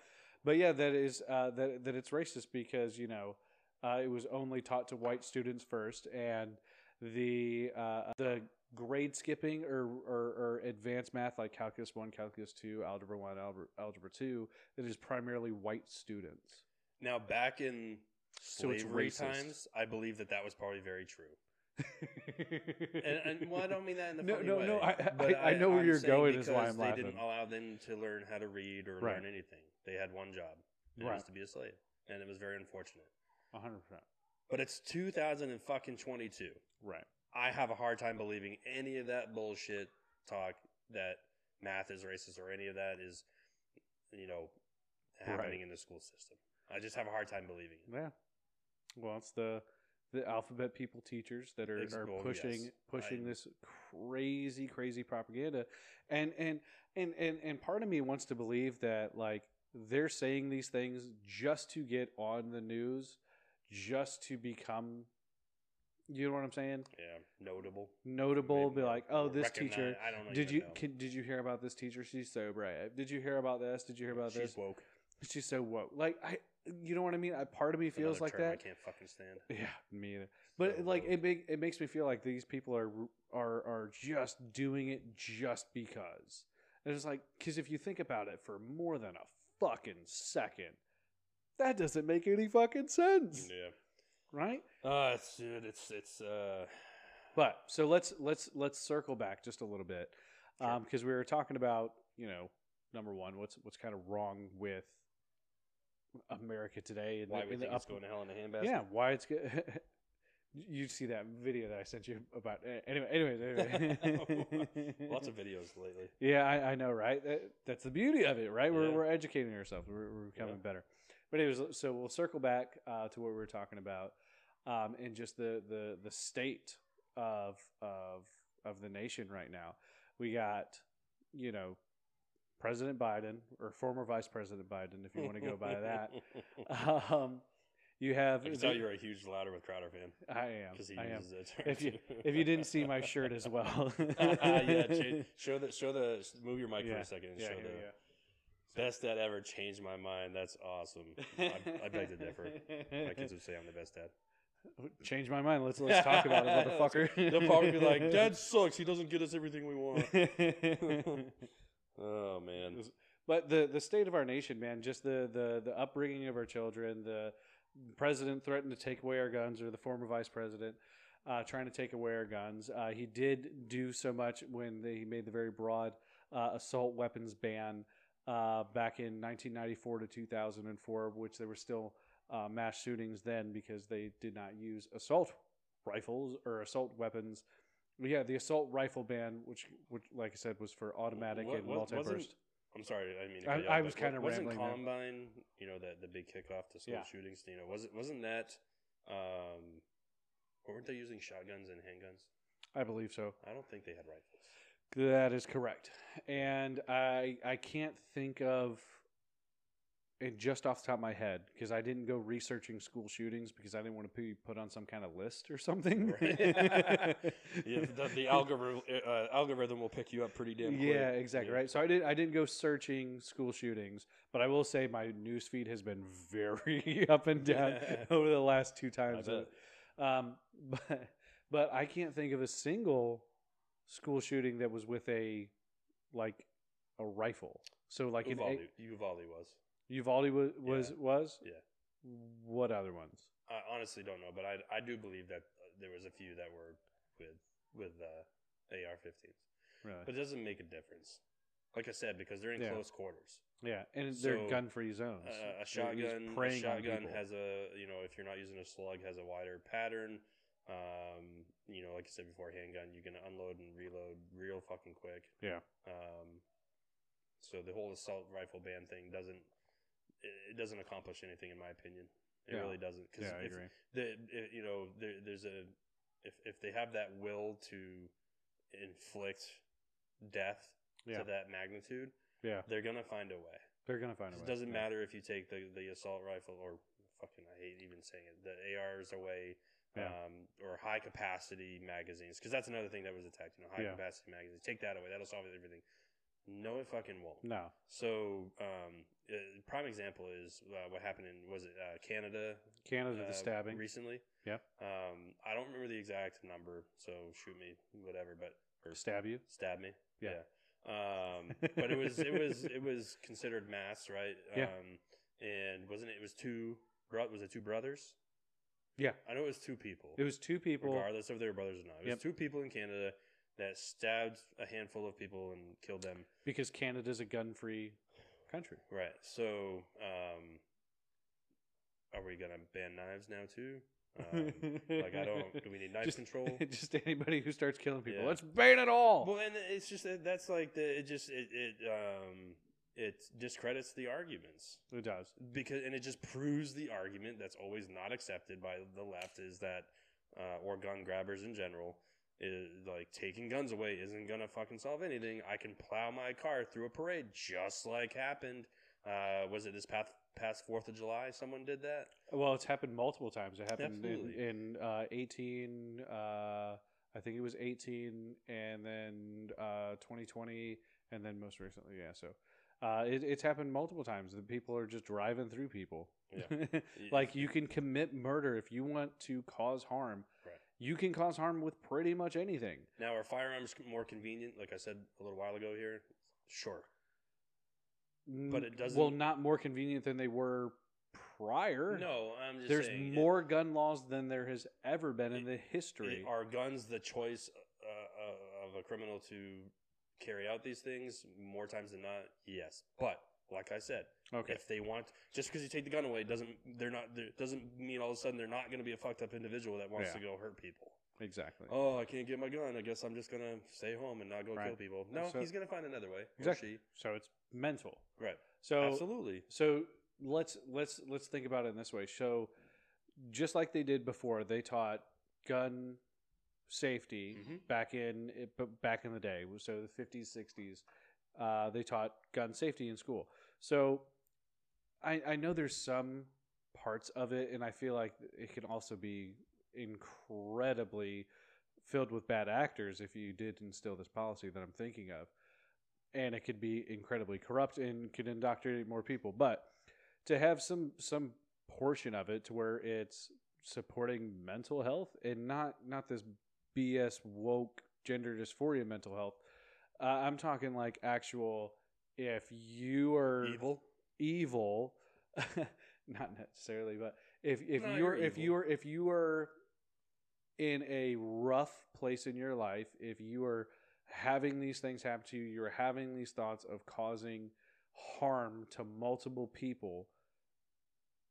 But yeah, that is uh, that that it's racist because you know uh, it was only taught to white students first, and the uh, the grade skipping or, or or advanced math like calculus one, calculus two, algebra one, algebra, algebra two, that is primarily white students. Now, back in So slavery racist. times, I believe that that was probably very true. <laughs> And, and well, I don't mean that in the No, funny no, way. no, I- but I- I know where I'm you're going is why I'm they laughing. didn't allow them to learn how to read or Right. learn anything. They had one job, it Right. was to be a slave, and it was very unfortunate. Hundred percent. But it's 2000 and fucking 22. Right. I have a hard time believing any of that bullshit talk that math is racist or any of that is, you know, happening Right. in the school system. I just have a hard time believing it. Yeah. Well, it's the the alphabet people teachers that are, are pushing yes. pushing I- this crazy crazy propaganda, and and and and and part of me wants to believe that like they're saying these things just to get on the news, just to become, you know what I'm saying, Yeah, notable. notable. Maybe Be like, oh, this teacher. I don't Did you know. can, did you hear about this teacher? She's so bright. Did you hear about this? Did you hear about She's this? She's woke. She's so woke. Like I, you know what I mean? I, part of me feels like that. I can't fucking stand. <laughs> Yeah, me either. But So like woke. it make, it makes me feel like these people are are are just doing it just because. And it's like because if you think about it for more than a fucking second, that doesn't make any fucking sense, Yeah. Right? Uh, it's dude, it's it's uh But so let's let's let's circle back just a little bit Sure. because we were talking about you know number one what's what's kind of wrong with America today and why the, we think it's going to hell in a handbasket. Yeah, why it's good. <laughs> you see that video that I sent you about eh, anyway. Anyways, <laughs> anyway. <laughs> Lots of videos lately. yeah, I, I know, right? That, that's the beauty of it, right? We're, Yeah. we're educating ourselves. We're, we're becoming Yeah. better. But anyways, so we'll circle back uh, to what we were talking about, um, and just the, the the state of of of the nation right now. We got, you know, President Biden or former Vice President Biden, if you want to go by that. <laughs> Um, you have. I can tell you're a huge Louder with Crowder fan I am. because he I am. uses that term. <laughs> If you if you didn't see my shirt as well, <laughs> yeah, show the show the move your mic for a second and Yeah, show here the best dad ever changed my mind. That's awesome. I, I beg to differ. My kids would say I'm the best dad. Change my mind. Let's let's talk about it, <laughs> motherfucker. They'll probably be like, "Dad <laughs> sucks. He doesn't get us everything we want." <laughs> Oh man. but the the state of our nation, man, just the the the upbringing of our children, the president threatened to take away our guns, or the former vice president uh, trying to take away our guns. Uh, he did do so much when they made the very broad uh, assault weapons ban uh, back in 1994 to 2004, which there were still uh, mass shootings then because they did not use assault rifles or assault weapons. But yeah, the assault rifle ban, which, which, like I said, was for automatic What- and multi-burst. I'm sorry, I mean, I- I was kinda wasn't rambling there. Columbine, you know, that the big kickoff to school Yeah. shootings. You know, wasn't wasn't that? Um, weren't they using shotguns and handguns? I believe so. I don't think they had rifles. That is correct. And I I can't think of it just off the top of my head because I didn't go researching school shootings because I didn't want to be put on some kind of list or something. Right. <laughs> Yeah, the, the algorithm uh, algorithm will pick you up pretty damn quick. Yeah, exactly Yeah. right. So I did. I didn't go searching school shootings, but I will say my news feed has been very <laughs> up and down <laughs> over the last two times. Um, but but I can't think of a single school shooting that was with a like a rifle. So like Uvalde, Uvalde was. Uvalde was was, Yeah. was Yeah. What other ones? I honestly don't know, but I, I do believe that uh, there was a few that were with with uh, AR-15s, Really? but it doesn't make a difference. Like I said, because they're in Yeah. close quarters. yeah, and they're gun-free zones. Uh, a shotgun, a shotgun has a you know if you're not using a slug has a wider pattern. Um, you know, like I said before, handgun you can unload and reload real fucking quick. yeah. Um, so the whole assault rifle ban thing doesn't it, doesn't accomplish anything in my opinion. It Yeah. really doesn't. Because Yeah, I agree. the it, you know there, there's a if if they have that will to inflict death Yeah, to that magnitude, yeah. they're gonna find a way. They're gonna find a way. It doesn't matter if you take the the assault rifle or fucking I hate even saying it the ARs away. Yeah. Um, or high capacity magazines, because that's another thing that was attacked. You know, high Yeah. capacity magazines. Take that away. That'll solve everything. No, it fucking won't. No. So, um, uh, prime example is uh, what happened in was it uh, Canada? Canada, uh, the stabbing. recently. Yeah. Um, I don't remember the exact number, so shoot me, whatever. But or Stab you. stab me. Yeah. Um, but it was it was it was considered mass, right? Yeah. Um, and wasn't it? It was two. bro- Was it two brothers? Yeah. I know it was two people. It was two people. regardless if they were brothers or not. It was Yep. two people in Canada that stabbed a handful of people and killed them. because Canada's a gun-free country. Right. So, um, are we gonna ban knives now too? Um, <laughs> like I don't. Do we need knife Just- control? <laughs> just anybody who starts killing people. Yeah. Let's ban it all. Well, and it's just that's like the it just it it um it discredits the arguments it does. because and it just proves the argument that's always not accepted by the left is that uh, or gun grabbers in general is like taking guns away isn't gonna fucking solve anything. I can plow my car through a parade just like happened. Uh, was it this past past Fourth of July? Someone did that. Well, it's happened multiple times. It happened in, Absolutely. in uh, 18, uh, I think it was 18, and then uh, 2020, and then most recently, yeah. So, Uh, it, it's happened multiple times that people are just driving through people. Yeah. <laughs> like you can commit murder if you want to cause harm. You can cause harm with pretty much anything. Now, are firearms more convenient? Like I said a little while ago here, sure. But it doesn't- Well, not more convenient than they were prior. No, I'm just There's saying. it- more gun laws than there has ever been in the history. it- are guns the choice uh, uh, of a criminal to carry out these things more times than not? Yes, but like I said, okay. if they want, just because you take the gun away doesn't they're not there doesn't mean all of a sudden they're not going to be a fucked up individual that wants Yeah. to go hurt people. Exactly. Oh, I can't get my gun. I guess I'm just gonna stay home and not go Right. kill people. No, So- he's gonna find another way. Exactly. So it's mental. Right. So Absolutely. So let's let's let's think about it in this way. So just like they did before, they taught gun safety Mhm. back in back in the day. So the fifties, sixties, uh, they taught gun safety in school. So I I know there's some parts of it, and I feel like it can also be incredibly filled with bad actors if you did instill this policy that I'm thinking of and it could be incredibly corrupt and could indoctrinate more people. But to have some some portion of it to where it's supporting mental health and not not this BS woke gender dysphoria mental health. Uh, I'm talking like actual. If you are Evil. evil, <laughs> not necessarily, but if if No, you're, you're if you are if you are in a rough place in your life, if you are having these things happen to you, you're having these thoughts of causing harm to multiple people.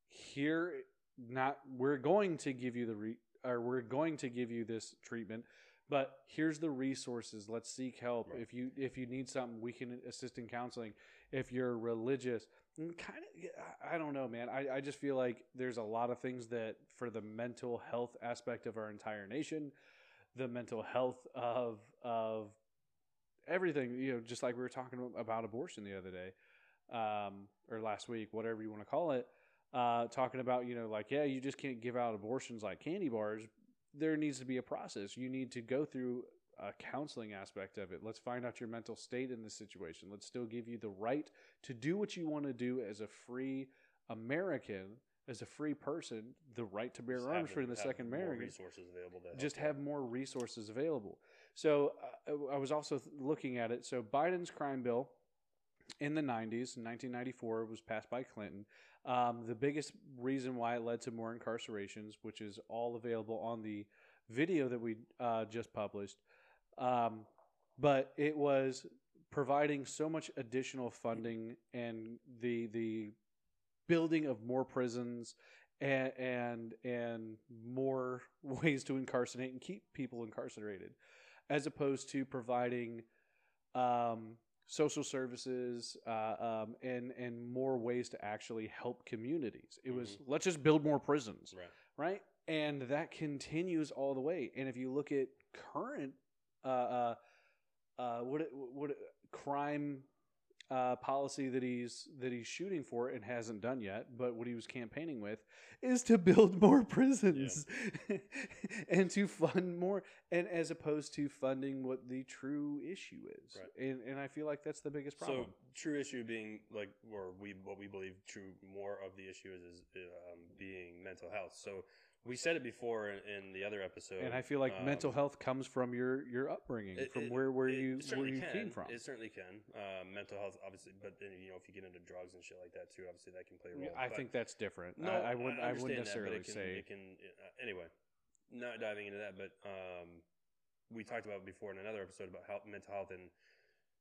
Here, not we're going to give you the re, or we're going to give you this treatment, but here's the resources. Let's seek help. Right. If you if you need something, we can assist in counseling. If you're religious, kind of, I don't know, man. I, I just feel like there's a lot of things that for the mental health aspect of our entire nation, the mental health of of everything, you know, just like we were talking about abortion the other day, um, or last week, whatever you want to call it, uh, talking about, you know, like, yeah, you just can't give out abortions like candy bars. There needs to be a process. You need to go through a counseling aspect of it. Let's find out your mental state in this situation. Let's still give you the right to do what you want to do as a free American, as a free person, the right to bear Just arms for the Second more American resources available. Just have more resources available. So uh, I was also th- looking at it. So Biden's crime bill in the 90s, in 1994, was passed by Clinton. Um, the biggest reason why it led to more incarcerations, which is all available on the video that we uh, just published, um, but it was providing so much additional funding and the the building of more prisons and and and more <laughs> ways to incarcerate and keep people incarcerated, as opposed to providing um, social services uh, um, and and more ways to actually help communities. It was let's just build more prisons, Right. right? And that continues all the way. And if you look at current uh, uh, uh, what it- what crime uh, policy that he's that he's shooting for and hasn't done yet, but what he was campaigning with is to build more <laughs> prisons <laughs> and to fund more, and as opposed to funding what the true issue is. Right. And and I feel like that's the biggest problem. So true issue being like, or we what we believe true more of the issue is, is um, being mental health. So we said it before in, in the other episode, and I feel like um, mental health comes from your your upbringing, it- from it- where where you where you can. came from. It certainly can. Um, mental health, obviously, but then you know if you get into drugs and shit like that too, obviously that can play a role. I But- think that's different. No, I, I wouldn't. I, understand wouldn't that, necessarily it can, say. it can. Uh, anyway, not diving into that, but um, we talked about before in another episode about health, mental health, and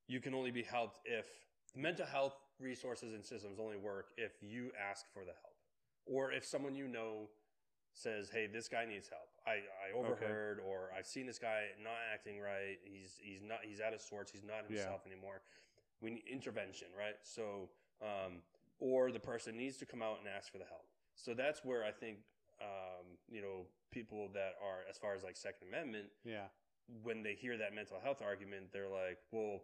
you can only be helped if mental health resources and systems only work if you ask for the help, or if someone you know says, "Hey, this guy needs help." I, I overheard, or I've seen this guy not acting right. He's he's not he's out of sorts. He's not Yeah. himself anymore. We need intervention, right? So, um, or the person needs to come out and ask for the help. So that's where I think, um, you know, people that are as far as like Second Amendment, yeah. when they hear that mental health argument, they're like, well,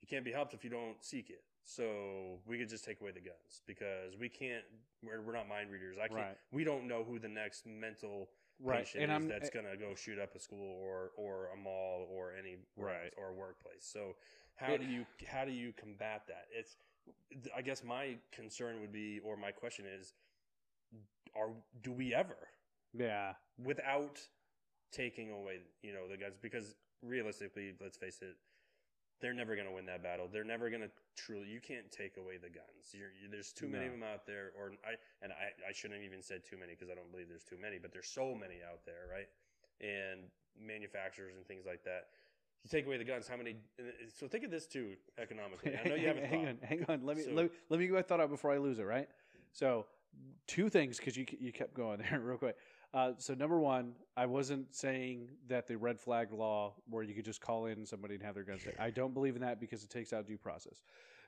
you can't be helped if you don't seek it. So we could just take away the guns because we can't. We're, we're not mind readers. I can't. Right. We don't know who the next mental Right. patient And is I'm that's gonna go shoot up a school or or a mall or any Right. or a workplace. So how It- do you how do you combat that? It's I guess my concern would be, or my question is, are do we ever Yeah. without taking away, you know, the guns? Because realistically, let's face it, they're never going to win that battle. They're never going to truly. You can't take away the guns. You're, you, there's too many of them out there, or I and I, I shouldn't have even said too many because I don't believe there's too many, but there's so many out there, right? And manufacturers and things like that. You take away the guns, how many? So think of this too economically. I know you have a <laughs> hang thought. on, hang on. Let me So- let, me- let me get my thought out before I lose it. Right. So, two things because you you kept going there <laughs> real quick. Uh, so number one, I wasn't saying that the red flag law where you could just call in somebody and have their guns. taken. I don't believe in that because it takes out due process.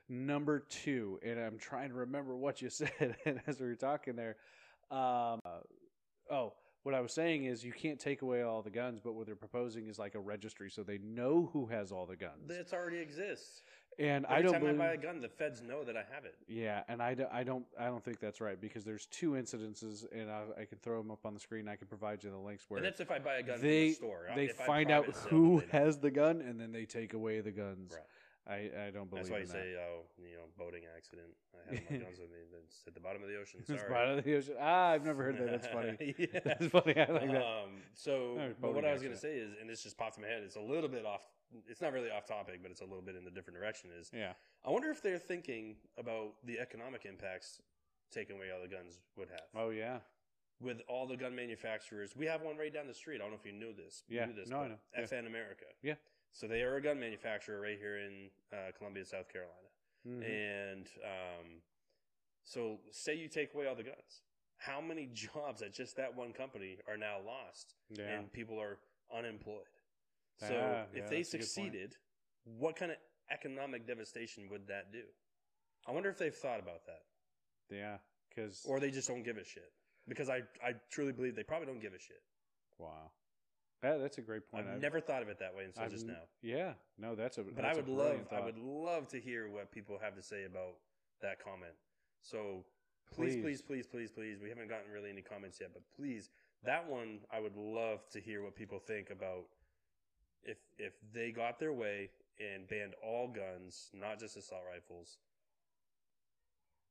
Number two, and I'm trying to remember what you <laughs> said as we were talking there. Um, uh, oh, what I was saying is you can't take away all the guns, but what they're proposing is like a registry, so they know who has all the guns. It already exists. And Every I don't time believe. I buy a gun, the feds know that I have it. yeah, and I, do, I don't I don't think that's right because there's two incidences, and I, I can throw them up on the screen. I can provide you the links where And that's if I buy a gun they from the store. they If find out who then they know. has the gun, and then they take away the guns. Right. I, I don't believe That's why you that. say, oh, you know, boating accident. I have my guns with me. It's at the bottom of the ocean. <laughs> Sorry. bottom of the ocean. Ah, I've never heard that. That's funny. <laughs> yeah. <laughs> That's funny. I like that. Um, so, but what boating I was going to say is, and this just popped in my head, it's a little bit off. It's not really off topic, but it's a little bit in the different direction. Is Yeah. I wonder if they're thinking about the economic impacts taking away all the guns would have. Oh yeah. With all the gun manufacturers, we have one right down the street. I don't know if you knew this. Yeah. knew this, No, I know. Yeah. FN America. Yeah. So they are a gun manufacturer right here in uh, Columbia, South Carolina. Mhm. And um, so, say you take away all the guns, how many <laughs> jobs at just that one company are now lost, Yeah. and people are unemployed? So, Ah, if they that's a good point. succeeded, what kind of economic devastation would that do? I wonder if they've thought about that, yeah. Because or they just don't give a shit. Because I, I truly believe they probably don't give a shit. wow. That, that's a great point. I've I've- never thought of it that way until I've just now. Yeah. No, that's a. But that's I would love, brilliant I would love to hear what people have to say about that comment. So please, please, Please. please, please, please. We haven't gotten really any comments yet, but please, that one I would love to hear what people think about if if they got their way and banned all guns, not just assault rifles.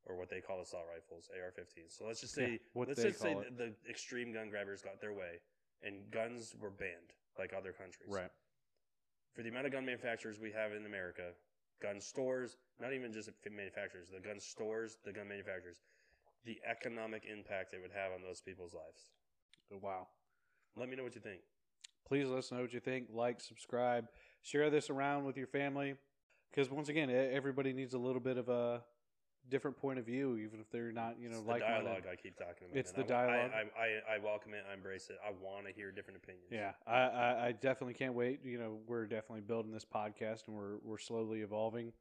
Or what they call assault rifles, AR-15s. So let's just say, Yeah, what let's just say the, the extreme gun grabbers got their way, and guns were banned like other countries Right. for the amount of gun manufacturers we have in America, gun stores, not even just manufacturers, the gun stores, the gun manufacturers, the economic impact it would have on those people's lives. Wow. Let me know what you think. Please let us know what you think. Like, subscribe, share this around with your family. Because once again, everybody needs a little bit of a different point of view, even if they're not, you know, like dialogue I keep talking about. It's the I- I- dialogue. I, I, I welcome it. I embrace it. I want to hear different opinions. Yeah, I, I, I definitely can't wait. You know, we're definitely building this podcast, and we're we're slowly evolving.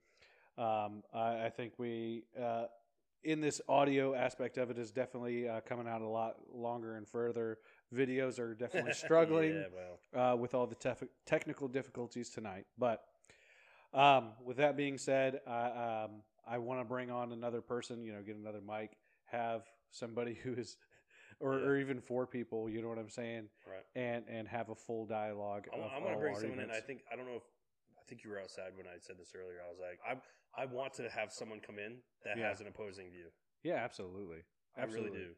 Um, I, I think we, uh, in this audio aspect of it, is definitely uh, coming out a lot longer and further. Videos are definitely <laughs> struggling yeah, well, uh, with all the tef- technical difficulties tonight. But um, with that being said, I, um, I want to bring on another person. You know, get another mic, have somebody <laughs> who is, or, Yeah. or even four people. You know what I'm saying? right. and and have a full dialogue. I, of want to bring someone in. I think I don't know if I think you were outside when I said this earlier. I was like, I I want to have someone come in that Yeah. has an opposing view. Yeah, absolutely. I Absolutely. really do.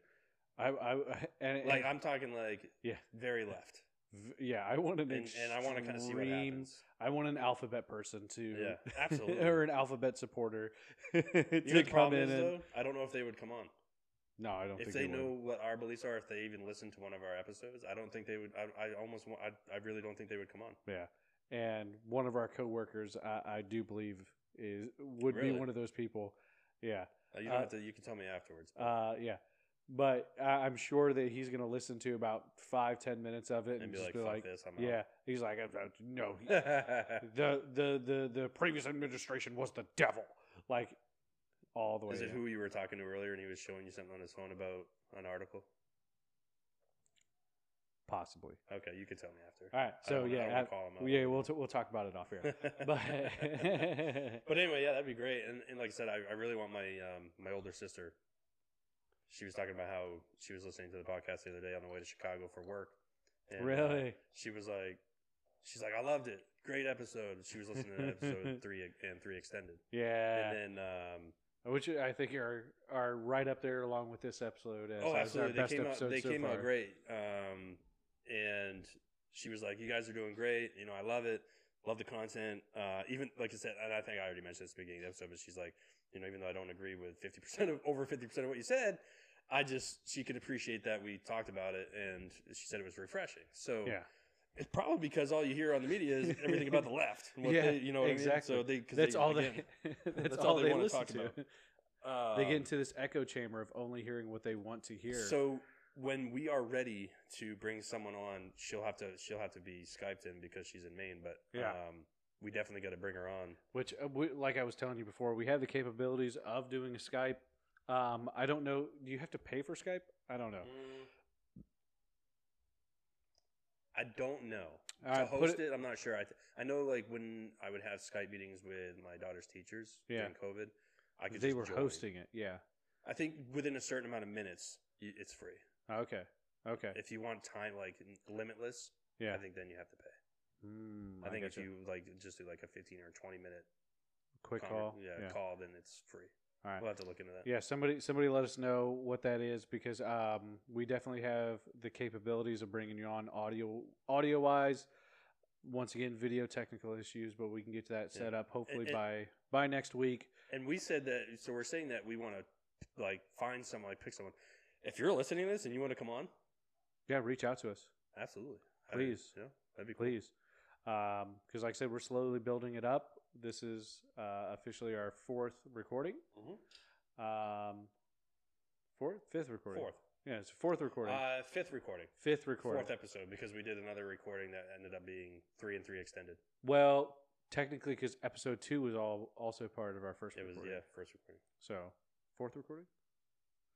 I, I and, <laughs> and Like I'm talking like Yeah. very left, v- yeah, I want an and, and I want to kind of see what happens. I want an alphabet person to Yeah, <laughs> absolutely. or an alphabet supporter <laughs> You know to come in is, and though, I don't know if they would come on. no, I don't If think they would. know what our beliefs are, if they even listen to one of our episodes, I don't think they would. I, I almost, want, I, I really don't think they would come on. Yeah, and one of our coworkers, I, I do believe is would be one of those people. Yeah, Uh, you don't Uh, have to. You can tell me afterwards. but- uh, yeah. But I I'm sure that he's going to listen to about five, ten minutes of it and, and be just like, be "Fuck like, this, I'm Yeah, he's like, "Uh, uh, no, <laughs> he- the, the the the previous administration was the devil, like all the way. Is it down. who you were talking to earlier, and he was showing you something on his phone about an article? Possibly. Okay, you can tell me after. All right. So yeah, don't wanna af- call him out. yeah, we'll t- we'll talk about it off here. <laughs> But <laughs> But anyway, yeah, that'd be great. And, and like I said, I, I really want my um, my older sister. She was talking about how she was listening to the podcast the other day on the way to Chicago for work. And, uh, really, she was like, she's like, I loved it. Great episode. She was listening to episode <laughs> three and three extended. Yeah. And then, um, Which I think are are right up there along with this episode. As, oh, as our absolutely. They best came out. They so came far. out great. Um, and she was like, "You guys are doing great. You know, I love it. Love the content. Uh, even like I said, and I think I already mentioned this at the beginning of the episode, but she's like, you know, even though I don't agree with fifty percent of over fifty percent of what you said, I just she could appreciate that we talked about it, and she said it was refreshing. So Yeah. It's probably because all you hear on the media is everything about the <laughs> left. What Yeah, they, you know exactly. I mean? So they, 'cause That's they, all again, they. <laughs> that's, that's all, all they they, wanna talk to. about. they get um, into this echo chamber of only hearing what they want to hear. So when we are ready to bring someone on, she'll have to she'll have to be skyped in because she's in Maine. But Yeah. um, we definitely got to bring her on. which, uh, we, like I was telling you before, we have the capabilities of doing a Skype. Um, I don't know. Do you have to pay for Skype? I don't know. I don't know. All to right, host it- it, I'm not sure. I, th- I know like when I would have Skype meetings with my daughter's teachers Yeah. during COVID, I could They were join. hosting it. Yeah. I think within a certain amount of minutes, it's free. Okay. Okay. If you want time like limitless, Yeah. I think then you have to pay. Mm, I think if getcha. you like just do like a 15 or 20 minute quick conver- call. yeah, call, then it's free. All right. We'll have to look into that. Yeah, somebody somebody let us know what that is because um, we definitely have the capabilities of bringing you on audio audio wise. Once again, video technical issues, but we can get to that Yeah. set up hopefully and- by by next week. And we said that, so we're saying that we want to like find someone, like pick someone. If you're listening to this and you want to come on, Yeah, reach out to us, absolutely, I- Please. yeah, that'd be cool. please, because like I said, we're slowly building it up. This is uh, officially our fourth recording. Mhm. Um, fourth, fifth recording. Fourth, Yeah, it's fourth recording. uh, fifth recording, fifth recording. fourth episode because we did another recording that ended up being three and three extended. Well, technically, because episode two was all also part of our first It was yeah, first recording. So, fourth recording.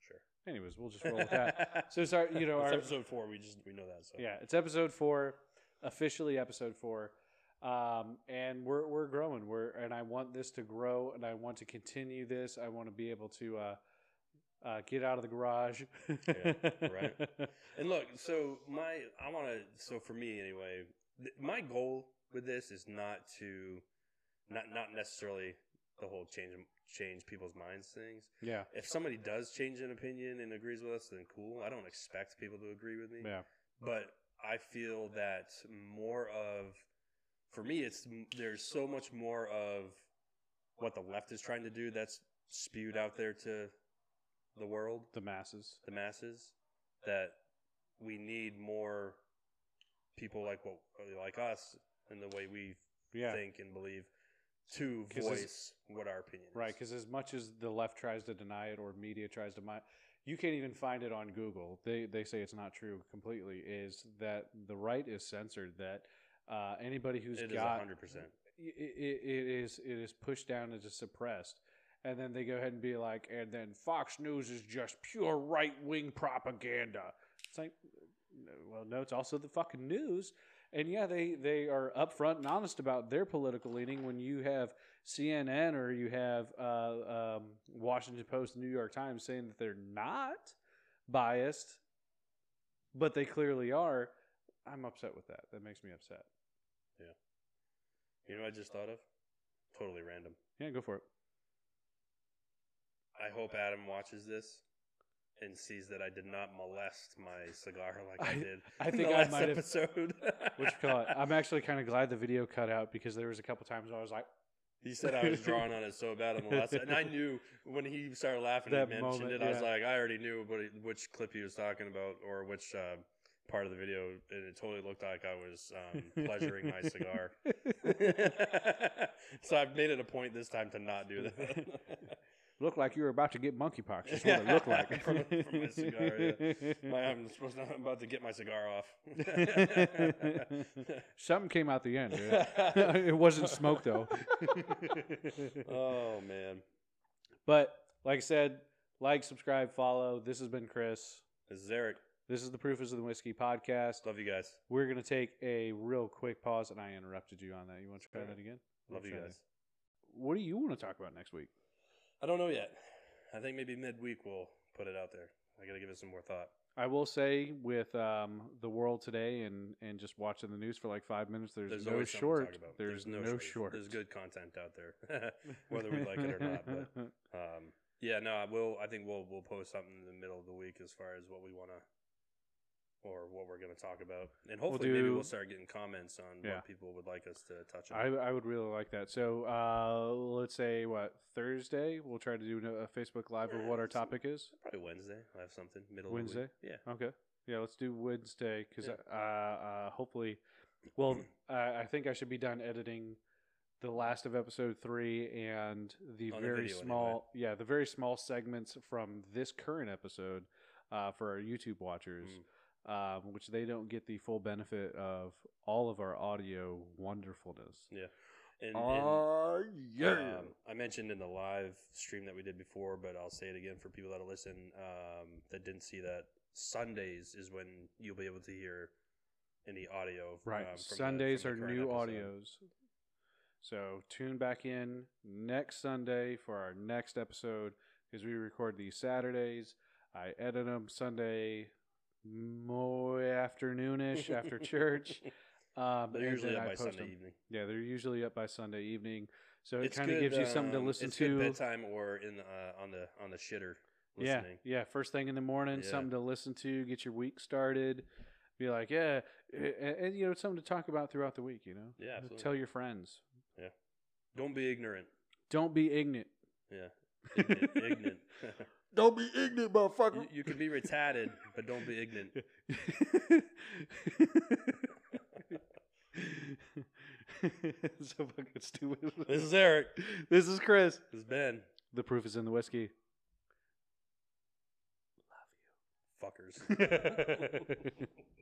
Sure. Anyways, we'll just roll with that. <laughs> So, sorry, you know, It's our, episode four. We just we know that. So yeah, it's episode four, officially episode four, um, and we're we're growing. We're and I want this to grow, and I want to continue this. I want to be able to uh, uh, get out of the garage. Yeah, <laughs> right. And look, so my I want to. So for me anyway, th- my goal with this is not to, not not necessarily the whole change change people's minds things. Yeah, If somebody does change an opinion and agrees with us, then cool. I don't expect people to agree with me. yeah, but I feel that more of, for me, it's there's so much more of what the left is trying to do that's spewed out there to the world, the masses. the masses, that we need more people like what like us and the way we Yeah, think and believe to voice what our opinion is. Right, because as much as the left tries to deny it or media tries to deny, you can't even find it on Google. They they say it's not true completely. Is that the right is censored? That uh, anybody who's it got hundred percent. it, it, is it is pushed down and suppressed. And then they go ahead and be like, and then Fox News is just pure right wing propaganda. It's like, well, no, it's also the fucking news. And yeah, they they are upfront and honest about their political leaning. When you have CNN or you have uh, um, Washington Post, New York Times saying that they're not biased, but they clearly are. I'm upset with that. That makes me upset. Yeah. You know, what I just thought of totally random. Yeah, go for it. I hope Adam watches this and sees that I did not molest my cigar like I, I- did. I in think the I last might have- episode. <laughs> What you call it? I'm actually kind of glad the video cut out because there was a couple times I was like, He said I was <laughs> drawing on it so bad on the last, and I knew when he started laughing and mentioned moment, it. I was like, I already knew what which clip he was talking about or which uh, part of the video, and it totally looked like I was um, pleasuring my cigar. <laughs> so I've made it a point this time to not do that. Looked like you were about to get monkeypox. That's what it looked <laughs> like. From- from my cigar, <laughs> My, I'm supposed to, I'm about to get my cigar off. <laughs> Something came out the end. dude. it wasn't smoke though. oh man, but like I said, like, subscribe, follow. This has been Chris. this is Eric. This is the Proof is of the Whisky podcast. Love you guys. We're gonna take a real quick pause, and I interrupted you on that. You want to try that again? Love you guys. that. What do you want to talk about next week? I don't know yet. I think maybe midweek we'll put it out there. I got to give it some more thought. I will say with um, the world today and, and just watching the news for like five minutes, there's, There's no always something to short. about. There's, no, shortage. short. There's good content out there, <laughs> whether we like it or not. But <laughs> um, yeah, no, I will. I think we'll we'll post something in the middle of the week as far as what we want to or what we're going to talk about, and hopefully maybe do- we'll start getting comments on Yeah. what people would like us to touch on. I, I would really like that. So uh, let's say what Thursday we'll try to do a Facebook Live of what our topic is. Probably Wednesday. I'll have something middle Wednesday? Of the. Yeah. Okay. Yeah, let's do Wednesday because Yeah. uh, uh, hopefully, well, <clears throat> I I think I should be done editing the last of episode three and the On the very anyway. small, yeah, the very small segments from this current episode uh, for our YouTube watchers, Mm. Um, which they don't get the full benefit of all of our audio wonderfulness. And, and Oh um, I mentioned in the live stream that we did before, but I'll say it again for people that listen um, that didn't see that. Sundays is when you'll be able to hear any audio. Right. um, from the- Sundays from are the current new episode. audios. So tune back in next Sunday for our next episode because we record these Saturdays. I edit them Sunday more afternoonish after church. <laughs> Um, They're usually up I by post Sunday 'em. evening. Yeah, they're usually up by Sunday evening. So it kind of gives you something to um, listen it's to. Good bedtime or in the, uh, on the on the shitter. Yeah, Listening. yeah. First thing in the morning, Yeah. something to listen to, get your week started. Be like, yeah, and, and you know, something to talk about throughout the week. You know, Yeah, absolutely. tell your friends. Yeah, don't be ignorant. Don't be ignorant. Yeah. Ignorant. ignorant. <laughs> Don't be ignorant, motherfucker. you, you can be retarded, but don't be ignorant. <laughs> so fucking stupid. This is Eric. This is Chris. This is Ben. The proof is in the whisky. Love you. Fuckers. <laughs>